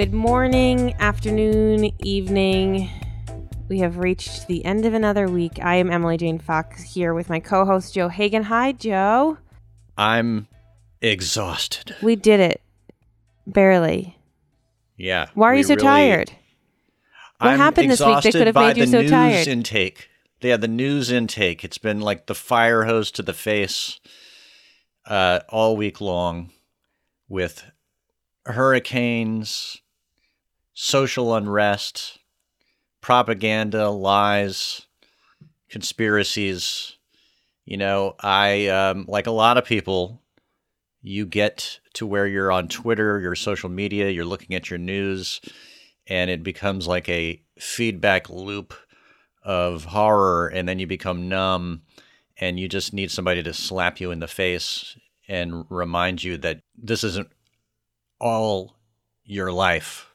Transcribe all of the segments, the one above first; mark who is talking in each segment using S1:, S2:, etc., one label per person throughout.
S1: Good morning, afternoon, evening. We have reached the end of another week. I am Emily Jane Fox here with my co host, Joe Hagan. Hi, Joe.
S2: I'm exhausted.
S1: We did it. Barely.
S2: Yeah.
S1: Why are you so
S2: really-
S1: tired? What
S2: I'm
S1: happened this week that could have made you so tired?
S2: intake. Yeah, the news intake. It's been like the fire hose to the face uh, all week long with hurricanes, social unrest, propaganda, lies, conspiracies. You know, I, um, like a lot of people, you get to where you're on Twitter, your social media, you're looking at your news, and it becomes like a feedback loop of horror, and then you become numb, and you just need somebody to slap you in the face and remind you that this isn't all your life.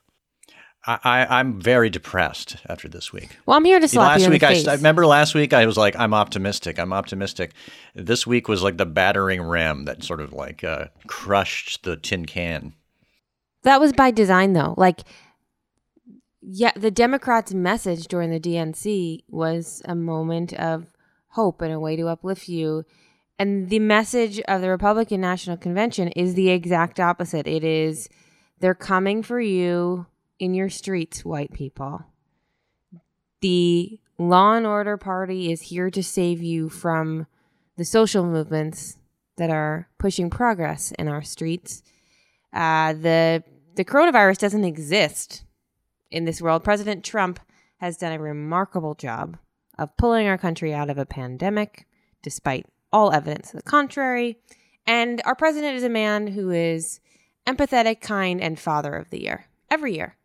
S2: I, I, I'm very depressed after this week.
S1: Well, I'm here to slap
S2: last
S1: you in
S2: week,
S1: the
S2: I. I remember last week I was like, I'm optimistic. I'm optimistic. This week was like the battering ram that sort of like uh, crushed the tin can.
S1: That was by design, though. Like, yeah, the Democrats' message during the DNC was a moment of hope and a way to uplift you. And the message of the Republican National Convention is the exact opposite. It is they're coming for you in your streets, white people. The Law and Order Party is here to save you from the social movements that are pushing progress in our streets. Uh, the the coronavirus doesn't exist in this world. President Trump has done a remarkable job of pulling our country out of a pandemic, despite all evidence to the contrary. And our president is a man who is empathetic, kind, and father of the year every year.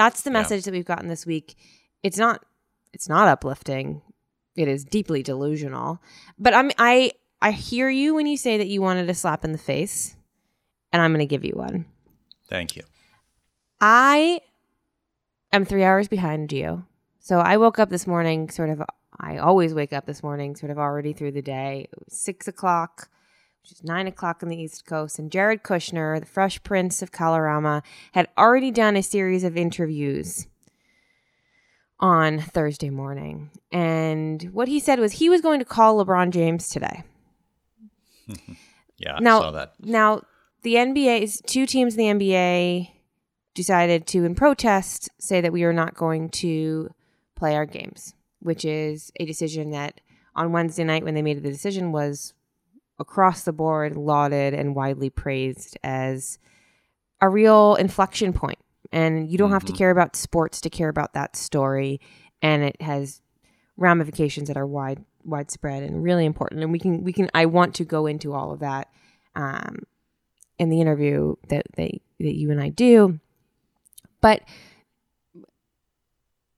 S1: That's the
S2: Yeah.
S1: message that we've gotten this week. It's not it's not uplifting. It is deeply delusional. But I'm I I hear you when you say that you wanted a slap in the face, and I'm going to give you one.
S2: Thank you.
S1: I am three hours behind you. So I woke up this morning, sort of, I always wake up this morning, sort of already through the day. Six o'clock, which is nine o'clock on the East Coast. And Jared Kushner, the Fresh Prince of Kalorama, had already done a series of interviews on Thursday morning. And what he said was he was going to call LeBron James today.
S2: Yeah,
S1: Now-
S2: I saw that.
S1: Now, the NBA's two teams in the NBA decided to, in protest, say that we are not going to play our games, which is a decision that on Wednesday night, when they made the decision, was across the board lauded and widely praised as a real inflection point. And you don't have to
S2: Mhm.
S1: care about sports to care about that story. And it has ramifications that are wide widespread and really important. And we can we can I want to go into all of that um, in the interview that they that you and I do. But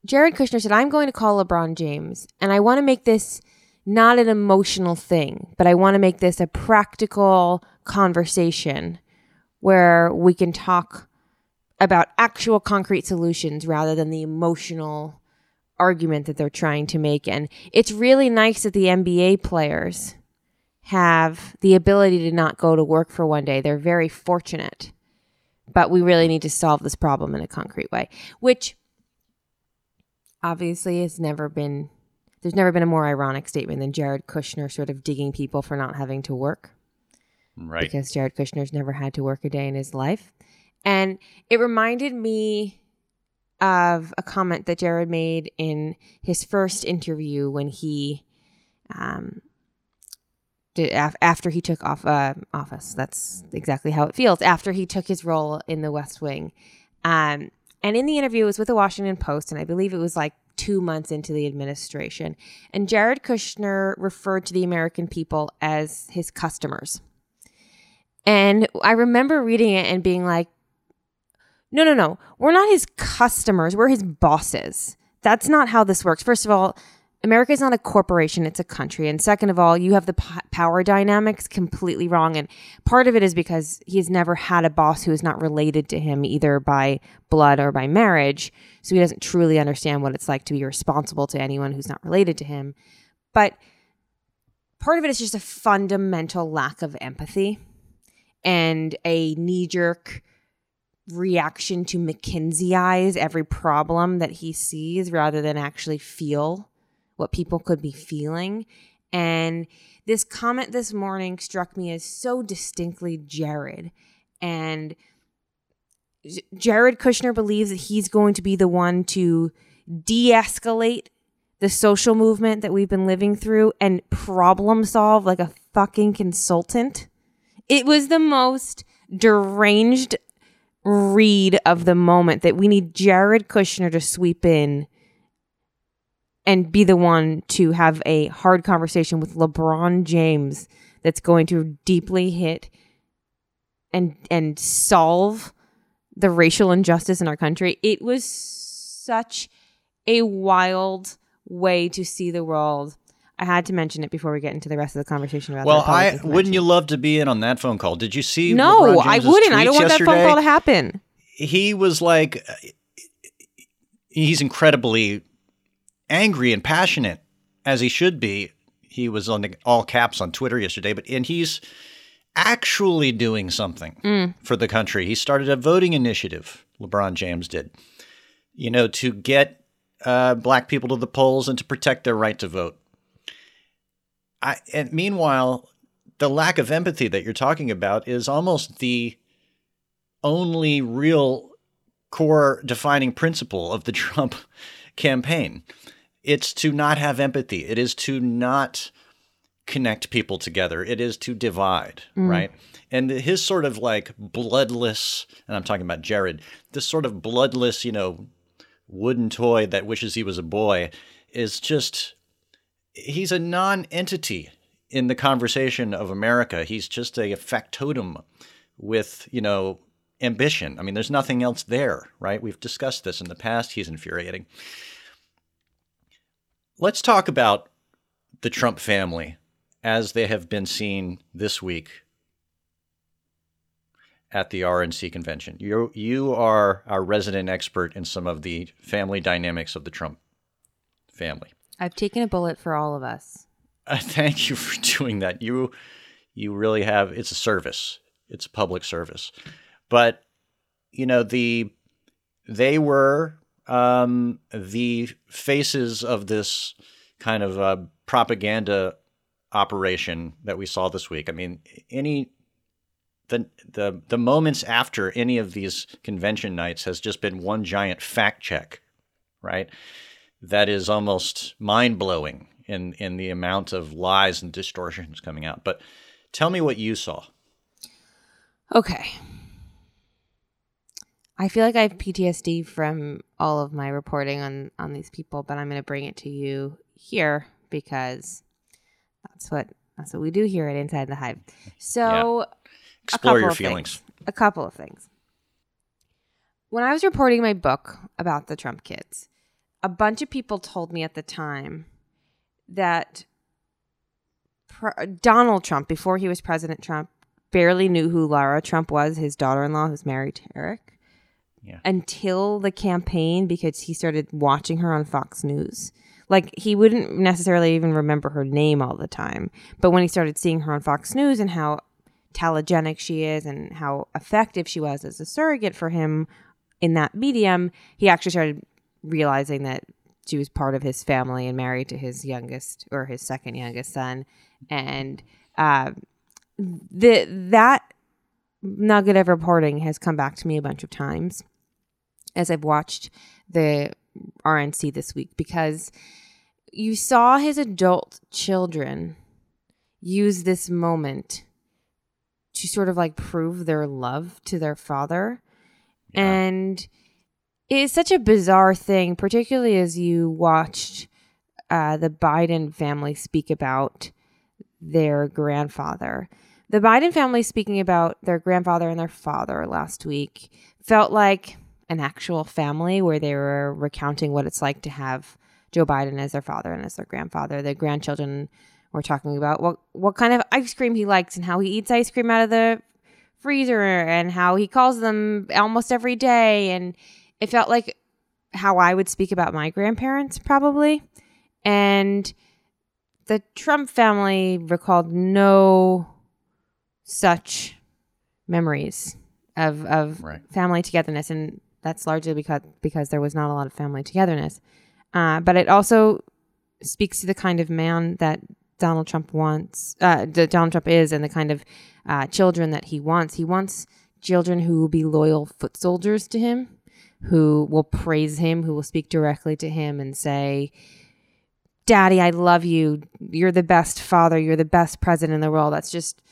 S1: Jared Kushner said, I'm going to call LeBron James, and I want to make this not an emotional thing, but I want to make this a practical conversation where we can talk about actual concrete solutions rather than the emotional argument that they're trying to make. And it's really nice that the NBA players have the ability to not go to work for one day. They're very fortunate. But we really need to solve this problem in a concrete way, which obviously has never been there's never been a more ironic statement than Jared Kushner sort of digging people for not having to work
S2: Right.
S1: because Jared Kushner's never had to work a day in his life. And it reminded me of a comment that Jared made in his first interview when he, um, did, af- after he took off uh, office. That's exactly how it feels after he took his role in the West Wing. Um, and in the interview, it was with the Washington Post, and I believe it was like two months into the administration. And Jared Kushner referred to the American people as his customers. And I remember reading it and being like, no, no, no. We're not his customers. We're his bosses. That's not how this works. First of all, America is not a corporation, it's a country. And second of all, you have the p- power dynamics completely wrong. And part of it is because he's never had a boss who is not related to him either by blood or by marriage. So he doesn't truly understand what it's like to be responsible to anyone who's not related to him. But part of it is just a fundamental lack of empathy and a knee jerk reaction to McKinsey-ize every problem that he sees rather than actually feel what people could be feeling. And this comment this morning struck me as so distinctly Jared. And Jared Kushner believes that he's going to be the one to de escalate the social movement that we've been living through and problem solve like a fucking consultant. It was the most deranged read of the moment that we need Jared Kushner to sweep in and be the one to have a hard conversation with LeBron James that's going to deeply hit and and solve the racial injustice in our country. It was such a wild way to see the world. I had to mention it before we get into the rest of the conversation about.
S2: Well, I wouldn't you love to be in on that phone call? Did you see?
S1: No, I wouldn't. I don't want yesterday? that phone call to happen.
S2: He was like, he's incredibly angry and passionate as he should be. He was on the all caps on Twitter yesterday, but and he's actually doing something mm. for the country. He started a voting initiative. LeBron James did, you know, to get uh, black people to the polls and to protect their right to vote. I, and meanwhile, the lack of empathy that you're talking about is almost the only real core defining principle of the Trump campaign. It's to not have empathy. It is to not connect people together. It is to divide, mm. right? And his sort of like bloodless, and I'm talking about Jared, this sort of bloodless, you know, wooden toy that wishes he was a boy is just, he's a non entity in the conversation of America. He's just a factotum with, you know, ambition. I mean, there's nothing else there, right? We've discussed this in the past. He's infuriating. Let's talk about the Trump family as they have been seen this week at the RNC convention. You you are our resident expert in some of the family dynamics of the Trump family.
S1: I've taken a bullet for all of us.
S2: Uh, thank you for doing that. You you really have. It's a service. It's a public service. But you know the they were um, the faces of this kind of uh, propaganda operation that we saw this week. I mean, any the the the moments after any of these convention nights has just been one giant fact check, right? That is almost mind blowing in in the amount of lies and distortions coming out. But tell me what you saw.
S1: Okay. I feel like I have PTSD from all of my reporting on on these people, but I'm going to bring it to you here because that's what that's what we do here at Inside the Hive. So, yeah.
S2: explore your feelings.
S1: Things. A couple of things. When I was reporting my book about the Trump kids, a bunch of people told me at the time that Donald Trump, before he was President Trump, barely knew who Lara Trump was, his daughter-in-law, who's married to Eric. Yeah. Until the campaign, because he started watching her on Fox News. Like he wouldn't necessarily even remember her name all the time. But when he started seeing her on Fox News and how telegenic she is and how effective she was as a surrogate for him in that medium, he actually started realizing that she was part of his family and married to his youngest or his second youngest son. And uh, the that nugget of reporting has come back to me a bunch of times as I've watched the RNC this week because you saw his adult children use this moment to sort of like prove their love to their father. Yeah. And it is such a bizarre thing, particularly as you watched uh, the Biden family speak about their grandfather. The Biden family speaking about their grandfather and their father last week felt like an actual family where they were recounting what it's like to have Joe Biden as their father and as their grandfather. The grandchildren were talking about what what kind of ice cream he likes and how he eats ice cream out of the freezer and how he calls them almost every day and it felt like how I would speak about my grandparents probably. And the Trump family recalled no such memories of of
S2: Right.
S1: family togetherness, and that's largely because because there was not a lot of family togetherness. Uh, but it also speaks to the kind of man that Donald Trump wants, uh, that Donald Trump is, and the kind of uh, children that he wants. He wants children who will be loyal foot soldiers to him, who will praise him, who will speak directly to him and say, Daddy, I love you. You're the best father. You're the best president in the world. That's just,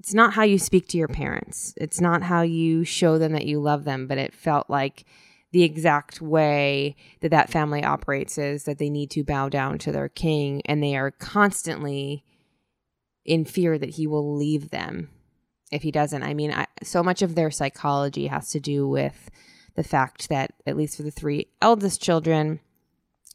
S1: it's not how you speak to your parents. It's not how you show them that you love them. But it felt like the exact way that that family operates is that they need to bow down to their king and they are constantly in fear that he will leave them if he doesn't. I mean, I, so much of their psychology has to do with the fact that, at least for the three eldest children,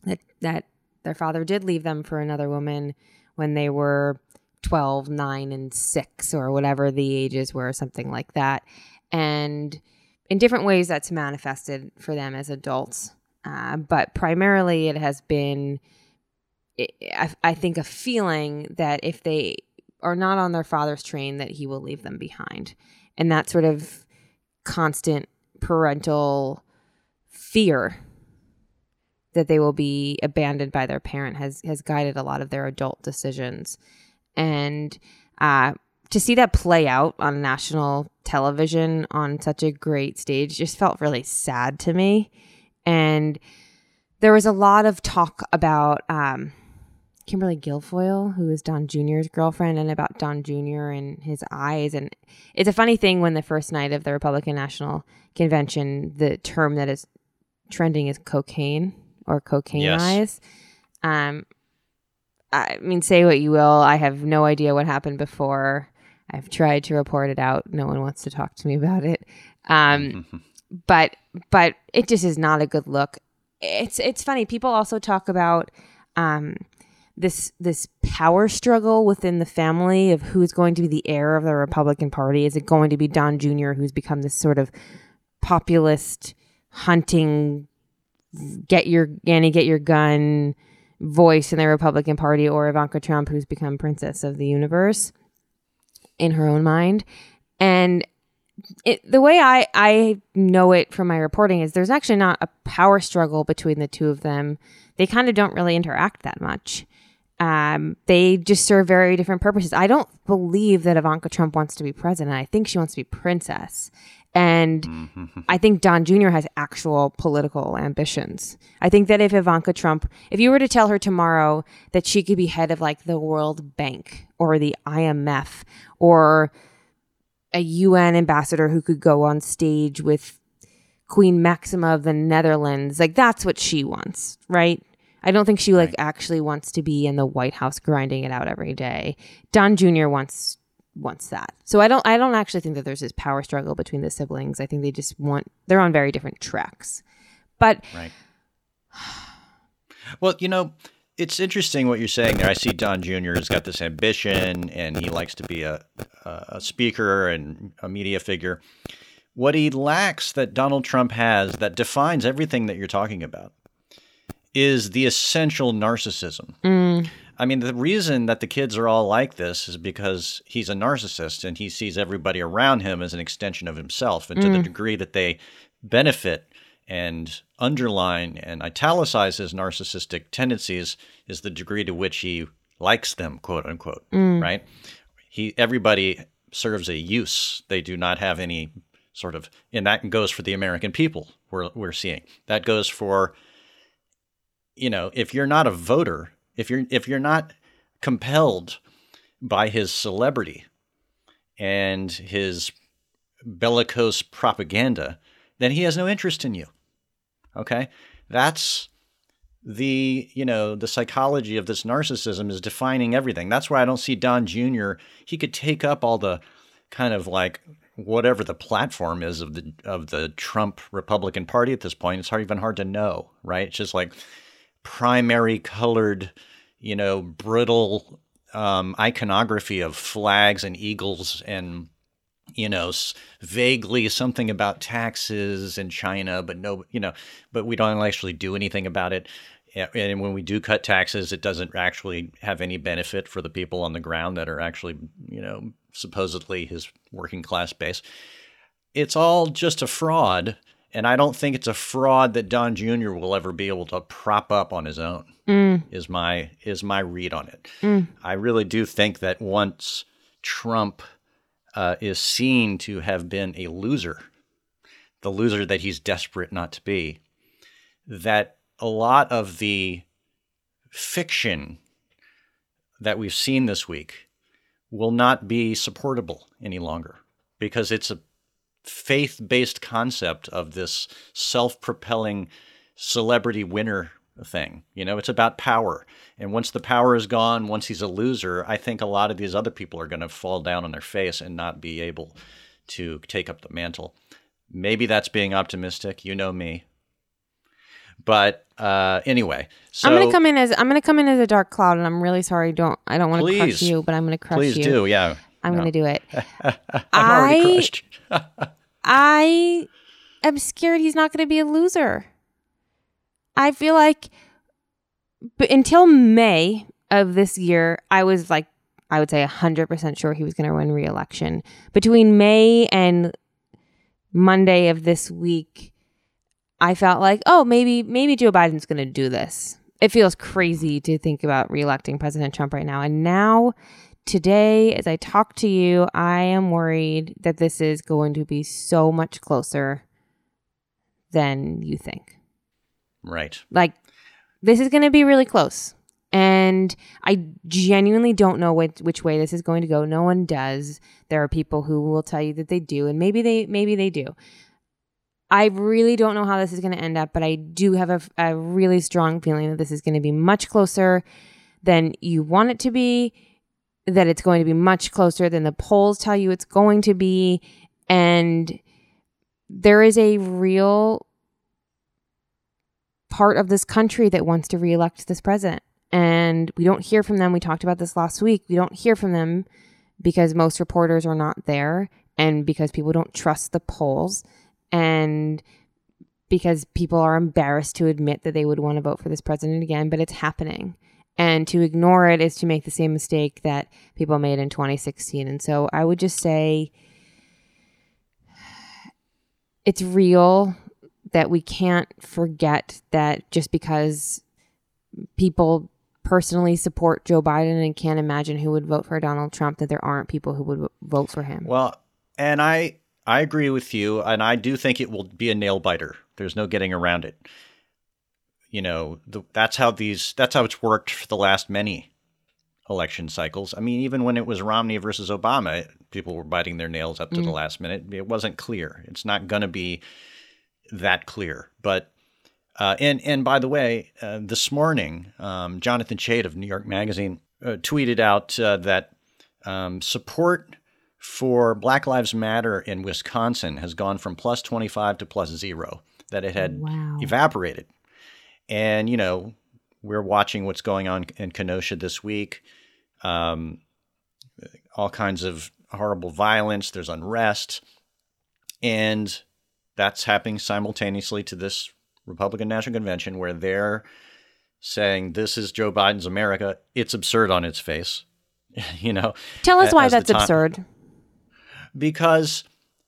S1: that, that their father did leave them for another woman when they were 12, 9, and 6, or whatever the ages were, or something like that. And in different ways, that's manifested for them as adults. Uh, but primarily, it has been, I, I think, a feeling that if they are not on their father's train, that he will leave them behind. And that sort of constant parental fear that they will be abandoned by their parent has has guided a lot of their adult decisions and uh, to see that play out on national television on such a great stage just felt really sad to me and there was a lot of talk about um, Kimberly Guilfoyle, who is Don Jr.'s girlfriend, and about Don Jr. and his eyes. And it's a funny thing when the first night of the Republican National Convention, the term that is trending is cocaine or cocaine
S2: Yes.
S1: eyes. Um, I mean, say what you will. I have no idea what happened before. I've tried to report it out. No one wants to talk to me about it. Um, but but it just is not a good look. It's it's funny. People also talk about um, this this power struggle within the family of who's going to be the heir of the Republican Party. Is it going to be Don Jr., who's become this sort of populist hunting, get your Annie, get your gun voice in the Republican Party, or Ivanka Trump, who's become princess of the universe in her own mind, and it, the way I, I know it from my reporting is there's actually not a power struggle between the two of them. They kind of don't really interact that much. Um, they just serve very different purposes. I don't believe that Ivanka Trump wants to be president. I think she wants to be princess. And mm-hmm. I think Don Jr. has actual political ambitions. I think that if Ivanka Trump, if you were to tell her tomorrow that she could be head of like the World Bank or the IMF or a UN ambassador who could go on stage with Queen Maxima of the Netherlands. Like that's what she wants, right? I don't think she like actually wants to be in the White House grinding it out every day. Don Jr. wants wants that. So I don't I don't actually think that there's this power struggle between the siblings. I think they just want they're on very different tracks. But
S2: Right. Well, you know, it's interesting what you're saying there. I see Don Jr. has got this ambition, and he likes to be a, a a speaker and a media figure. What he lacks that Donald Trump has that defines everything that you're talking about is the essential narcissism. Mm. I mean, the reason that the kids are all like this is because he's a narcissist and he sees everybody around him as an extension of himself. And to the mm. degree that they benefit and underline and italicize his narcissistic tendencies is the degree to which he likes them, quote unquote, mm. right? He everybody serves a use. They do not have any sort of and that goes for the American people we're we're seeing. That goes for you know, if you're not a voter, if you're if you're not compelled by his celebrity and his bellicose propaganda, then he has no interest in you. Okay? That's the, you know, the psychology of this narcissism is defining everything. That's why I don't see Don Jr. He could take up all the kind of like whatever the platform is of the of the Trump Republican Party at this point. It's hard, even hard to know, right? It's just like primary colored, you know, brittle um, iconography of flags and eagles and you know vaguely something about taxes in China, but no, you know, but we don't actually do anything about it. And when we do cut taxes, it doesn't actually have any benefit for the people on the ground that are actually, you know, supposedly his working class base. it's all just a fraud. And I don't think it's a fraud that Don Jr. will ever be able to prop up on his own.
S1: Mm.
S2: Is my is my read on it.
S1: Mm.
S2: I really do think that once Trump uh, is seen to have been a loser, the loser that he's desperate not to be, that a lot of the fiction that we've seen this week will not be supportable any longer because it's a faith based concept of this self propelling celebrity winner thing. You know, it's about power. And once the power is gone, once he's a loser, I think a lot of these other people are going to fall down on their face and not be able to take up the mantle. Maybe that's being optimistic. You know me. But uh, anyway, so
S1: I'm gonna come in as I'm gonna come in as a dark cloud, and I'm really sorry. Don't I don't want to crush you, but I'm gonna crush
S2: please
S1: you.
S2: Please do. Yeah.
S1: I'm
S2: No.
S1: gonna do it.
S2: I'm already
S1: I-
S2: crushed.
S1: I am scared he's not going to be a loser. I feel like, but until May of this year, I was like, I would say 100% sure he was going to win re election. Between May and Monday of this week, I felt like, oh, maybe, maybe Joe Biden's going to do this. It feels crazy to think about reelecting President Trump right now. And now, today, as I talk to you, I am worried that this is going to be so much closer than you think.
S2: right.
S1: Like, this is going to be really close. And I genuinely don't know which, which way this is going to go. No one does. There are people who will tell you that they do, and maybe they maybe they do. I really don't know how this is going to end up, but I do have a, a really strong feeling that this is going to be much closer than you want it to be, that it's going to be much closer than the polls tell you it's going to be. And there is a real part of this country that wants to reelect this president. And we don't hear from them. We talked about this last week. We don't hear from them because most reporters are not there and because people don't trust the polls and because people are embarrassed to admit that they would want to vote for this president again, but it's happening. And to ignore it is to make the same mistake that people made in 2016. And so I would just say it's real that we can't forget that just because people personally support Joe Biden and can't imagine who would vote for Donald Trump, that there aren't people who would vote for him.
S2: Well, and I I agree with you, and I do think it will be a nail biter. There's no getting around it. You know, the, that's how these that's how it's worked for the last many election cycles. I mean, even when it was Romney versus Obama, people were biting their nails up to the last minute. It wasn't clear. It's not going to be that clear. But uh, and and by the way, uh, this morning, um, Jonathan Chait of New York Magazine uh, tweeted out uh, that um, support for Black Lives Matter in Wisconsin has gone from plus 25 to plus zero, that it had
S1: Wow.
S2: evaporated. And, you know, we're watching what's going on in Kenosha this week. Um, all kinds of horrible violence, there's unrest. And that's happening simultaneously to this Republican National Convention where they're saying this is Joe Biden's America. It's absurd on its face. you know,
S1: Tell us why that's
S2: time-
S1: absurd.
S2: because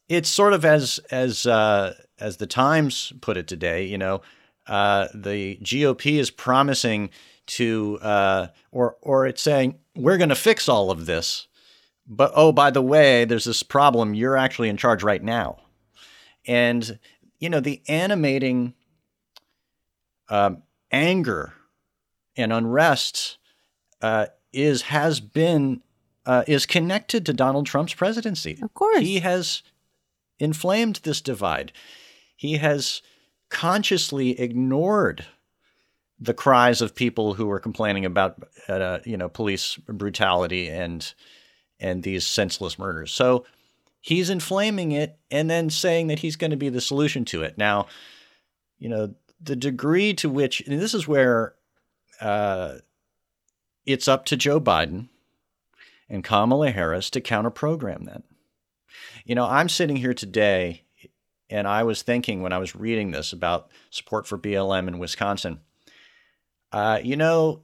S2: it's sort of as as uh, as the Times put it today. You know, uh, the GOP is promising to, uh, or or it's saying we're going to fix all of this, but oh by the way, there's this problem. You're actually in charge right now, and you know the animating um, anger and unrest uh, is has been uh, is connected to Donald Trump's presidency.
S1: Of course.
S2: he has inflamed this divide. He has consciously ignored the cries of people who were complaining about uh, you know police brutality and and these senseless murders. So he's inflaming it and then saying that he's going to be the solution to it. Now, you know the degree to which and this is where uh, it's up to Joe Biden and Kamala Harris to counter program that. You know, I'm sitting here today and I was thinking when I was reading this about support for BLM in Wisconsin, uh, you know,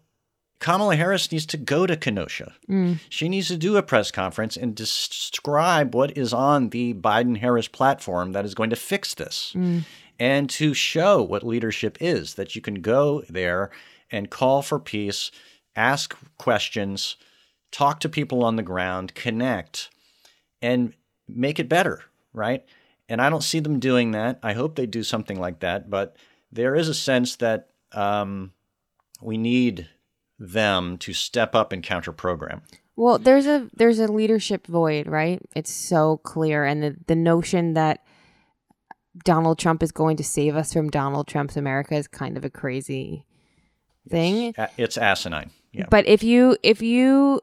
S2: Kamala Harris needs to go to Kenosha. Mm. She needs to do a press conference and describe what is on the Biden Harris platform that is going to fix this mm. and to show what leadership is that you can go there and call for peace, ask questions, talk to people on the ground, connect, and make it better, right? And I don't see them doing that. I hope they do something like that, but there is a sense that um, we need them to step up and counter program.
S1: Well, there's a there's a leadership void, right? It's so clear, and the the notion that Donald Trump is going to save us from Donald Trump's America is kind of a crazy thing.
S2: It's, it's asinine. Yeah.
S1: But if you if you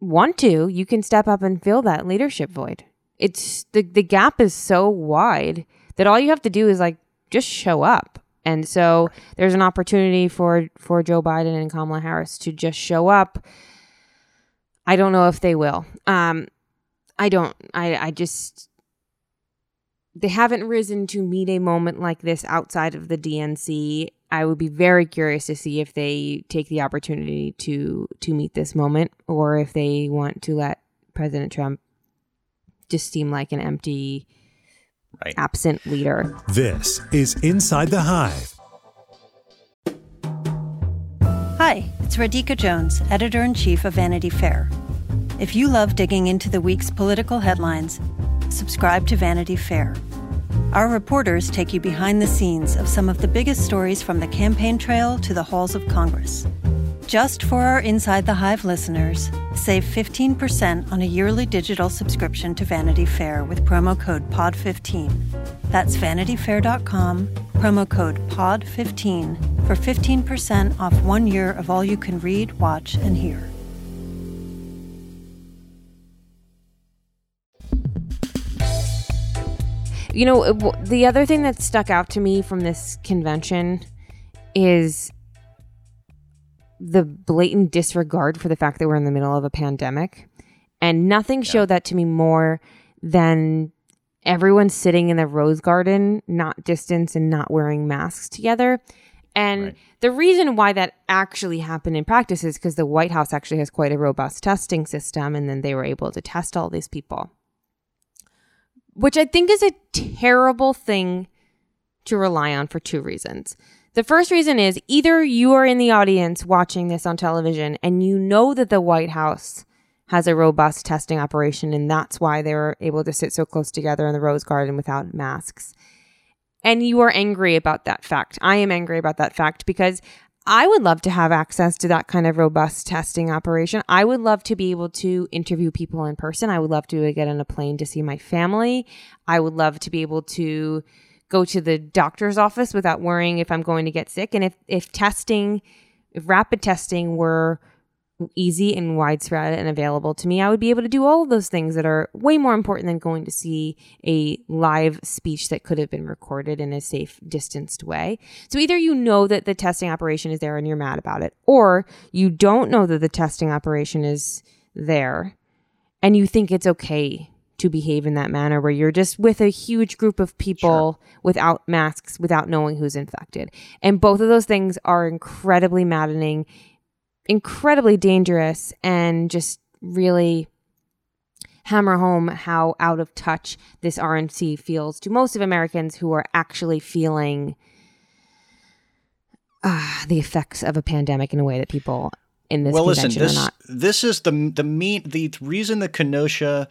S1: want to, you can step up and fill that leadership void. It's the the gap is so wide that all you have to do is like just show up. And so there's an opportunity for for Joe Biden and Kamala Harris to just show up. I don't know if they will. Um, I don't. I I just they haven't risen to meet a moment like this outside of the DNC. I would be very curious to see if they take the opportunity to to meet this moment or if they want to let President Trump just seem like an empty right. absent leader.
S3: This is Inside the Hive.
S4: Hi, it's Radhika Jones, editor in chief of Vanity Fair. If you love digging into the week's political headlines, subscribe to Vanity Fair. Our reporters take you behind the scenes of some of the biggest stories from the campaign trail to the halls of Congress. Just for our Inside the Hive listeners, save 15% on a yearly digital subscription to Vanity Fair with promo code POD15. That's vanityfair.com, promo code POD15 for 15% off one year of all you can read, watch, and hear.
S1: You know, the other thing that stuck out to me from this convention is the blatant disregard for the fact that we're in the middle of a pandemic. And nothing yeah. showed that to me more than everyone sitting in the rose garden, not distance and not wearing masks together. And right. the reason why that actually happened in practice is because the White House actually has quite a robust testing system, and then they were able to test all these people, which I think is a terrible thing to rely on for two reasons. The first reason is either you are in the audience watching this on television and you know that the White House has a robust testing operation and that's why they were able to sit so close together in the Rose Garden without masks. And you are angry about that fact. I am angry about that fact because I would love to have access to that kind of robust testing operation. I would love to be able to interview people in person. I would love to get on a plane to see my family. I would love to be able to go to the doctor's office without worrying if I'm going to get sick. And if, if testing, if rapid testing were easy and widespread and available to me, I would be able to do all of those things that are way more important than going to see a live speech that could have been recorded in a safe, distanced way. So either you know that the testing operation is there and you're mad about it, or you don't know that the testing operation is there and you think it's okay to behave in that manner where you're just with a huge group of people sure. without masks, without knowing who's infected. And both of those things are incredibly maddening, incredibly dangerous, and just really hammer home how out of touch this RNC feels to most of Americans who are actually feeling uh, the effects of a pandemic in a way that people in this well, listen,
S2: this, This is the the mean the reason the Kenosha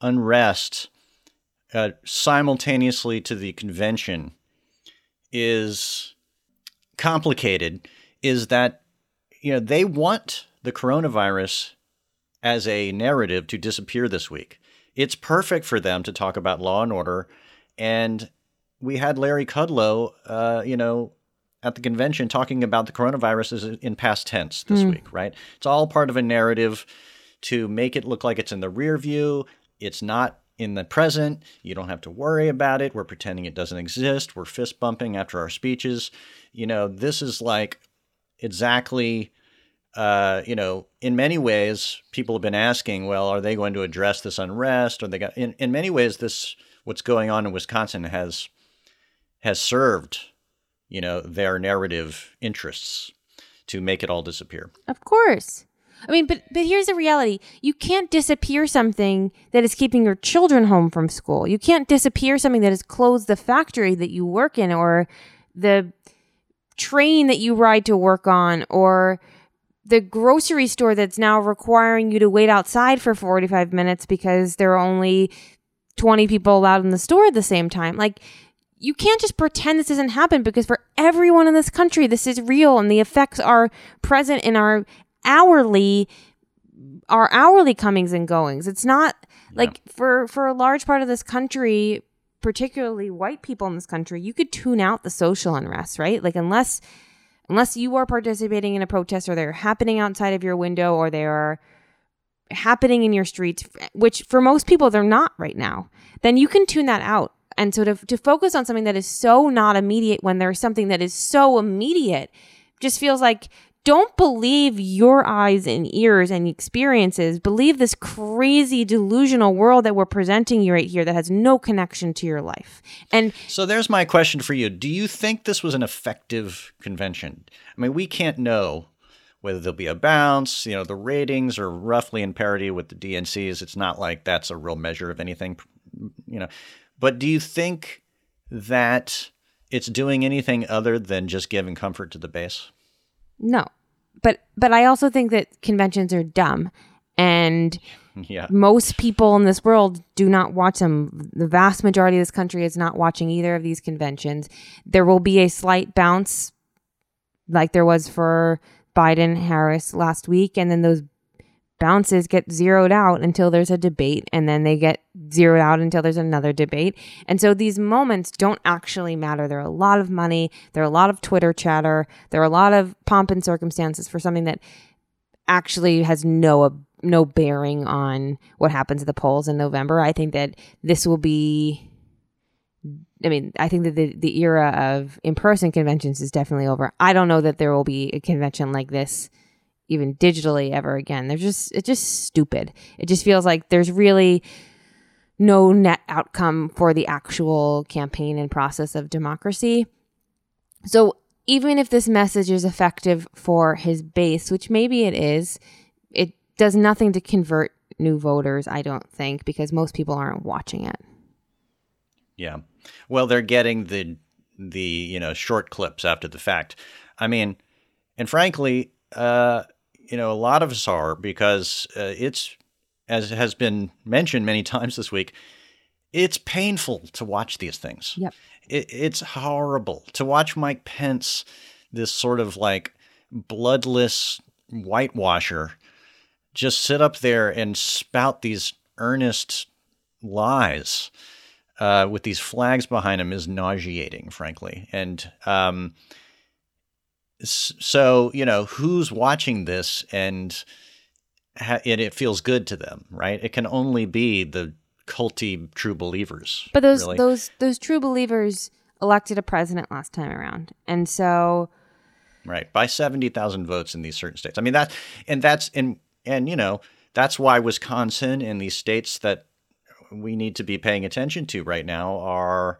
S2: unrest uh, simultaneously to the convention is complicated is that you know they want the coronavirus as a narrative to disappear this week. It's perfect for them to talk about law and order, and we had Larry Kudlow, uh, you know, at the convention talking about the coronavirus in past tense this mm. week, right? It's all part of a narrative to make it look like it's in the rear view, it's not in the present. You don't have to worry about it. We're pretending it doesn't exist. We're fist bumping after our speeches. You know, this is like exactly, uh, you know, in many ways, people have been asking, well, are they going to address this unrest? Or they got in, in many ways, this what's going on in Wisconsin has has served, you know, their narrative interests to make it all disappear.
S1: Of course. I mean, but but here's the reality. You can't disappear something that is keeping your children home from school. You can't disappear something that has closed the factory that you work in or the train that you ride to work on or the grocery store that's now requiring you to wait outside for 45 minutes because there are only 20 people allowed in the store at the same time. Like you can't just pretend this doesn't happen because for everyone in this country this is real and the effects are present in our hourly our hourly comings and goings. It's not like for for a large part of this country, particularly white people in this country, you could tune out the social unrest, right? Like unless unless you are participating in a protest or they're happening outside of your window or they are happening in your streets, which for most people they're not right now, then you can tune that out. And so to, to focus on something that is so not immediate when there's something that is so immediate just feels like don't believe your eyes and ears and experiences. Believe this crazy delusional world that we're presenting you right here that has no connection to your life. And
S2: So there's my question for you. Do you think this was an effective convention? I mean, we can't know whether there'll be a bounce. You know, the ratings are roughly in parity with the DNCs. It's not like that's a real measure of anything, you know. But do you think that it's doing anything other than just giving comfort to the base?
S1: No. But but I also think that conventions are dumb and
S2: Yeah.
S1: most people in this world do not watch them. The vast majority of this country is not watching either of these conventions. There will be a slight bounce, like there was for Biden Harris last week, and then those bounces get zeroed out until there's a debate, and then they get zeroed out until there's another debate. And so these moments don't actually matter. There are a lot of money, there are a lot of Twitter chatter, there are a lot of pomp and circumstances for something that actually has no no bearing on what happens at the polls in November. I think that this will be I mean, I think that the, the era of in person conventions is definitely over. I don't know that there will be a convention like this even digitally ever again. They're just it's just stupid. It just feels like there's really no net outcome for the actual campaign and process of democracy. So even if this message is effective for his base, which maybe it is, it does nothing to convert new voters, I don't think, because most people aren't watching it.
S2: Yeah. Well, they're getting the the you know short clips after the fact. I mean, and frankly, uh, you know, a lot of us are because uh, it's as has been mentioned many times this week. It's painful to watch these things.
S1: Yep.
S2: It, it's horrible to watch Mike Pence, this sort of like bloodless whitewasher, just sit up there and spout these earnest lies uh, with these flags behind him is nauseating, frankly. And um, so, you know, who's watching this and, ha- and it feels good to them, right? It can only be the culty true believers.
S1: But those
S2: really.
S1: those those true believers elected a president last time around. And so
S2: right by 70,000 votes in these certain states. I mean that and that's and and you know, that's why Wisconsin and these states that we need to be paying attention to right now are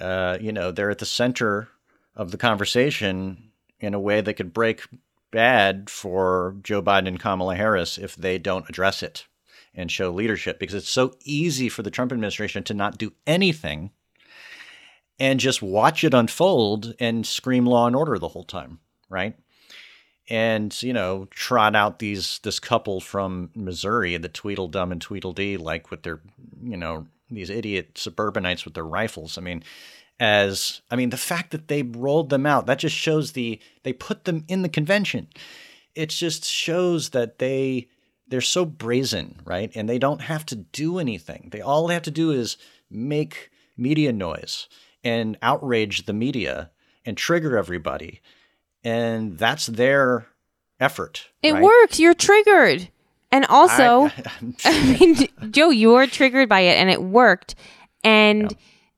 S2: uh, you know, they're at the center of the conversation in a way that could break bad for Joe Biden and Kamala Harris if they don't address it and show leadership because it's so easy for the Trump administration to not do anything and just watch it unfold and scream law and order the whole time, right? And you know, trot out these this couple from Missouri, the Tweedledum and Tweedledee, like with their, you know, these idiot suburbanites with their rifles. I mean, as I mean, the fact that they rolled them out that just shows the they put them in the convention. It just shows that they they're so brazen, right? And they don't have to do anything. They all they have to do is make media noise and outrage the media and trigger everybody. And that's their effort.
S1: it
S2: right?
S1: works. You're triggered. And also,
S2: I- I'm
S1: mean, Joe, you were triggered by it, and it worked. And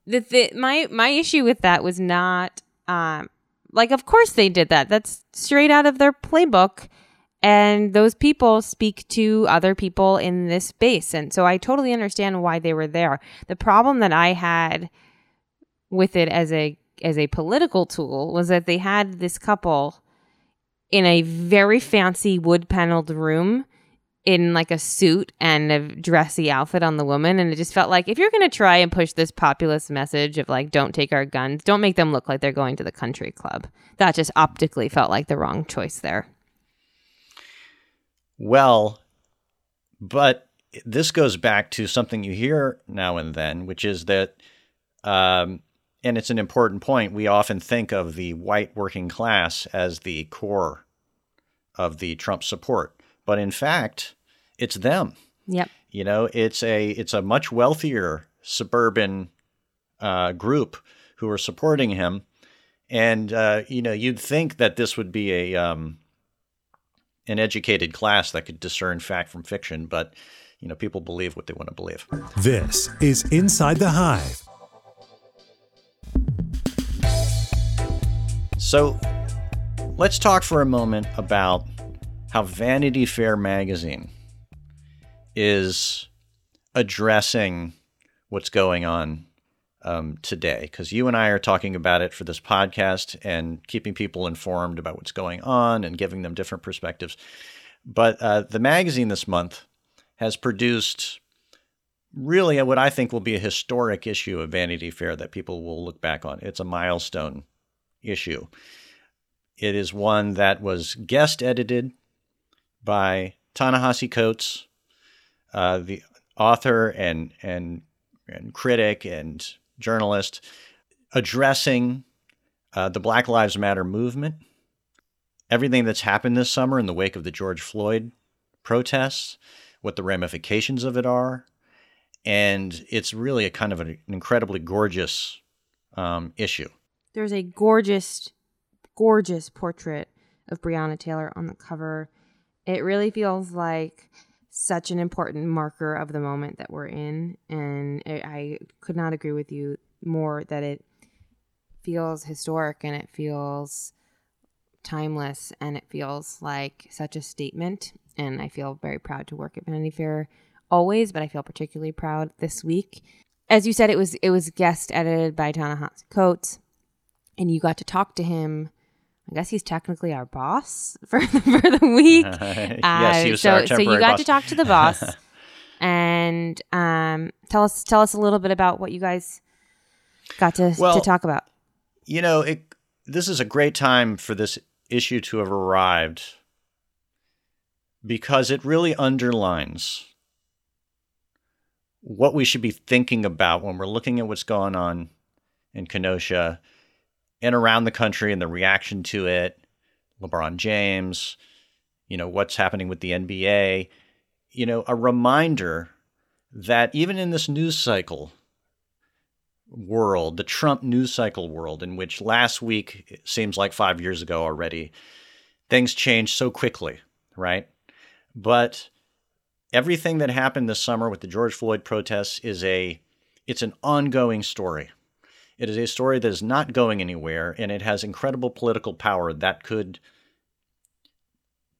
S1: the, my my issue with that was not um like, of course they did that. That's straight out of their playbook. And those people speak to other people in this space, and so I totally understand why they were there. The problem that I had with it as a as a political tool was that they had this couple in a very fancy wood paneled room in like a suit and a dressy outfit on the woman and it just felt like if you're going to try and push this populist message of like don't take our guns don't make them look like they're going to the country club. That just optically felt like the wrong choice there.
S2: Well but this goes back to something you hear now and then which is that um, and it's an important point we often think of the white working class as the core of the trump support. But in fact it's them.
S1: Yep.
S2: You know, it's a it's a much wealthier suburban uh, group who are supporting him, and uh, you know, you'd think that this would be a um, an educated class that could discern fact from fiction, but you know, people believe what they want to believe.
S3: This is Inside the Hive.
S2: So, let's talk for a moment about how Vanity Fair magazine is addressing what's going on um, today because you and I are talking about it for this podcast and keeping people informed about what's going on and giving them different perspectives. But uh, the magazine this month has produced really what I think will be a historic issue of Vanity Fair that people will look back on. It's a milestone issue. It is one that was guest edited by Ta-Nehisi Coates, uh, the author and and and critic and journalist addressing uh, the Black Lives Matter movement, everything that's happened this summer in the wake of the George Floyd protests, what the ramifications of it are, and it's really a kind of an incredibly gorgeous um, issue.
S1: There's a gorgeous, gorgeous portrait of Breonna Taylor on the cover. It really feels like such an important marker of the moment that we're in. And it, I could not agree with you more that it feels historic and it feels timeless and it feels like such a statement. And I feel very proud to work at Vanity Fair always, but I feel particularly proud this week. As you said, it was it was guest edited by Ta-Nehisi Coates, and you got to talk to him I guess he's technically our boss for the, for the week.
S2: yes, he uh, was
S1: so,
S2: our
S1: so you got
S2: boss.
S1: to talk to the boss and um, tell us tell us a little bit about what you guys got to
S2: well,
S1: to talk about.
S2: You know, it, this is a great time for this issue to have arrived because it really underlines what we should be thinking about when we're looking at what's going on in Kenosha and around the country and the reaction to it. LeBron James, you know, what's happening with the NBA, you know, a reminder that even in this news cycle world, the Trump news cycle world, in which last week seems like five years ago already, things changed so quickly, right? But everything that happened this summer with the George Floyd protests is a it's an ongoing story. It is a story that is not going anywhere, and it has incredible political power that could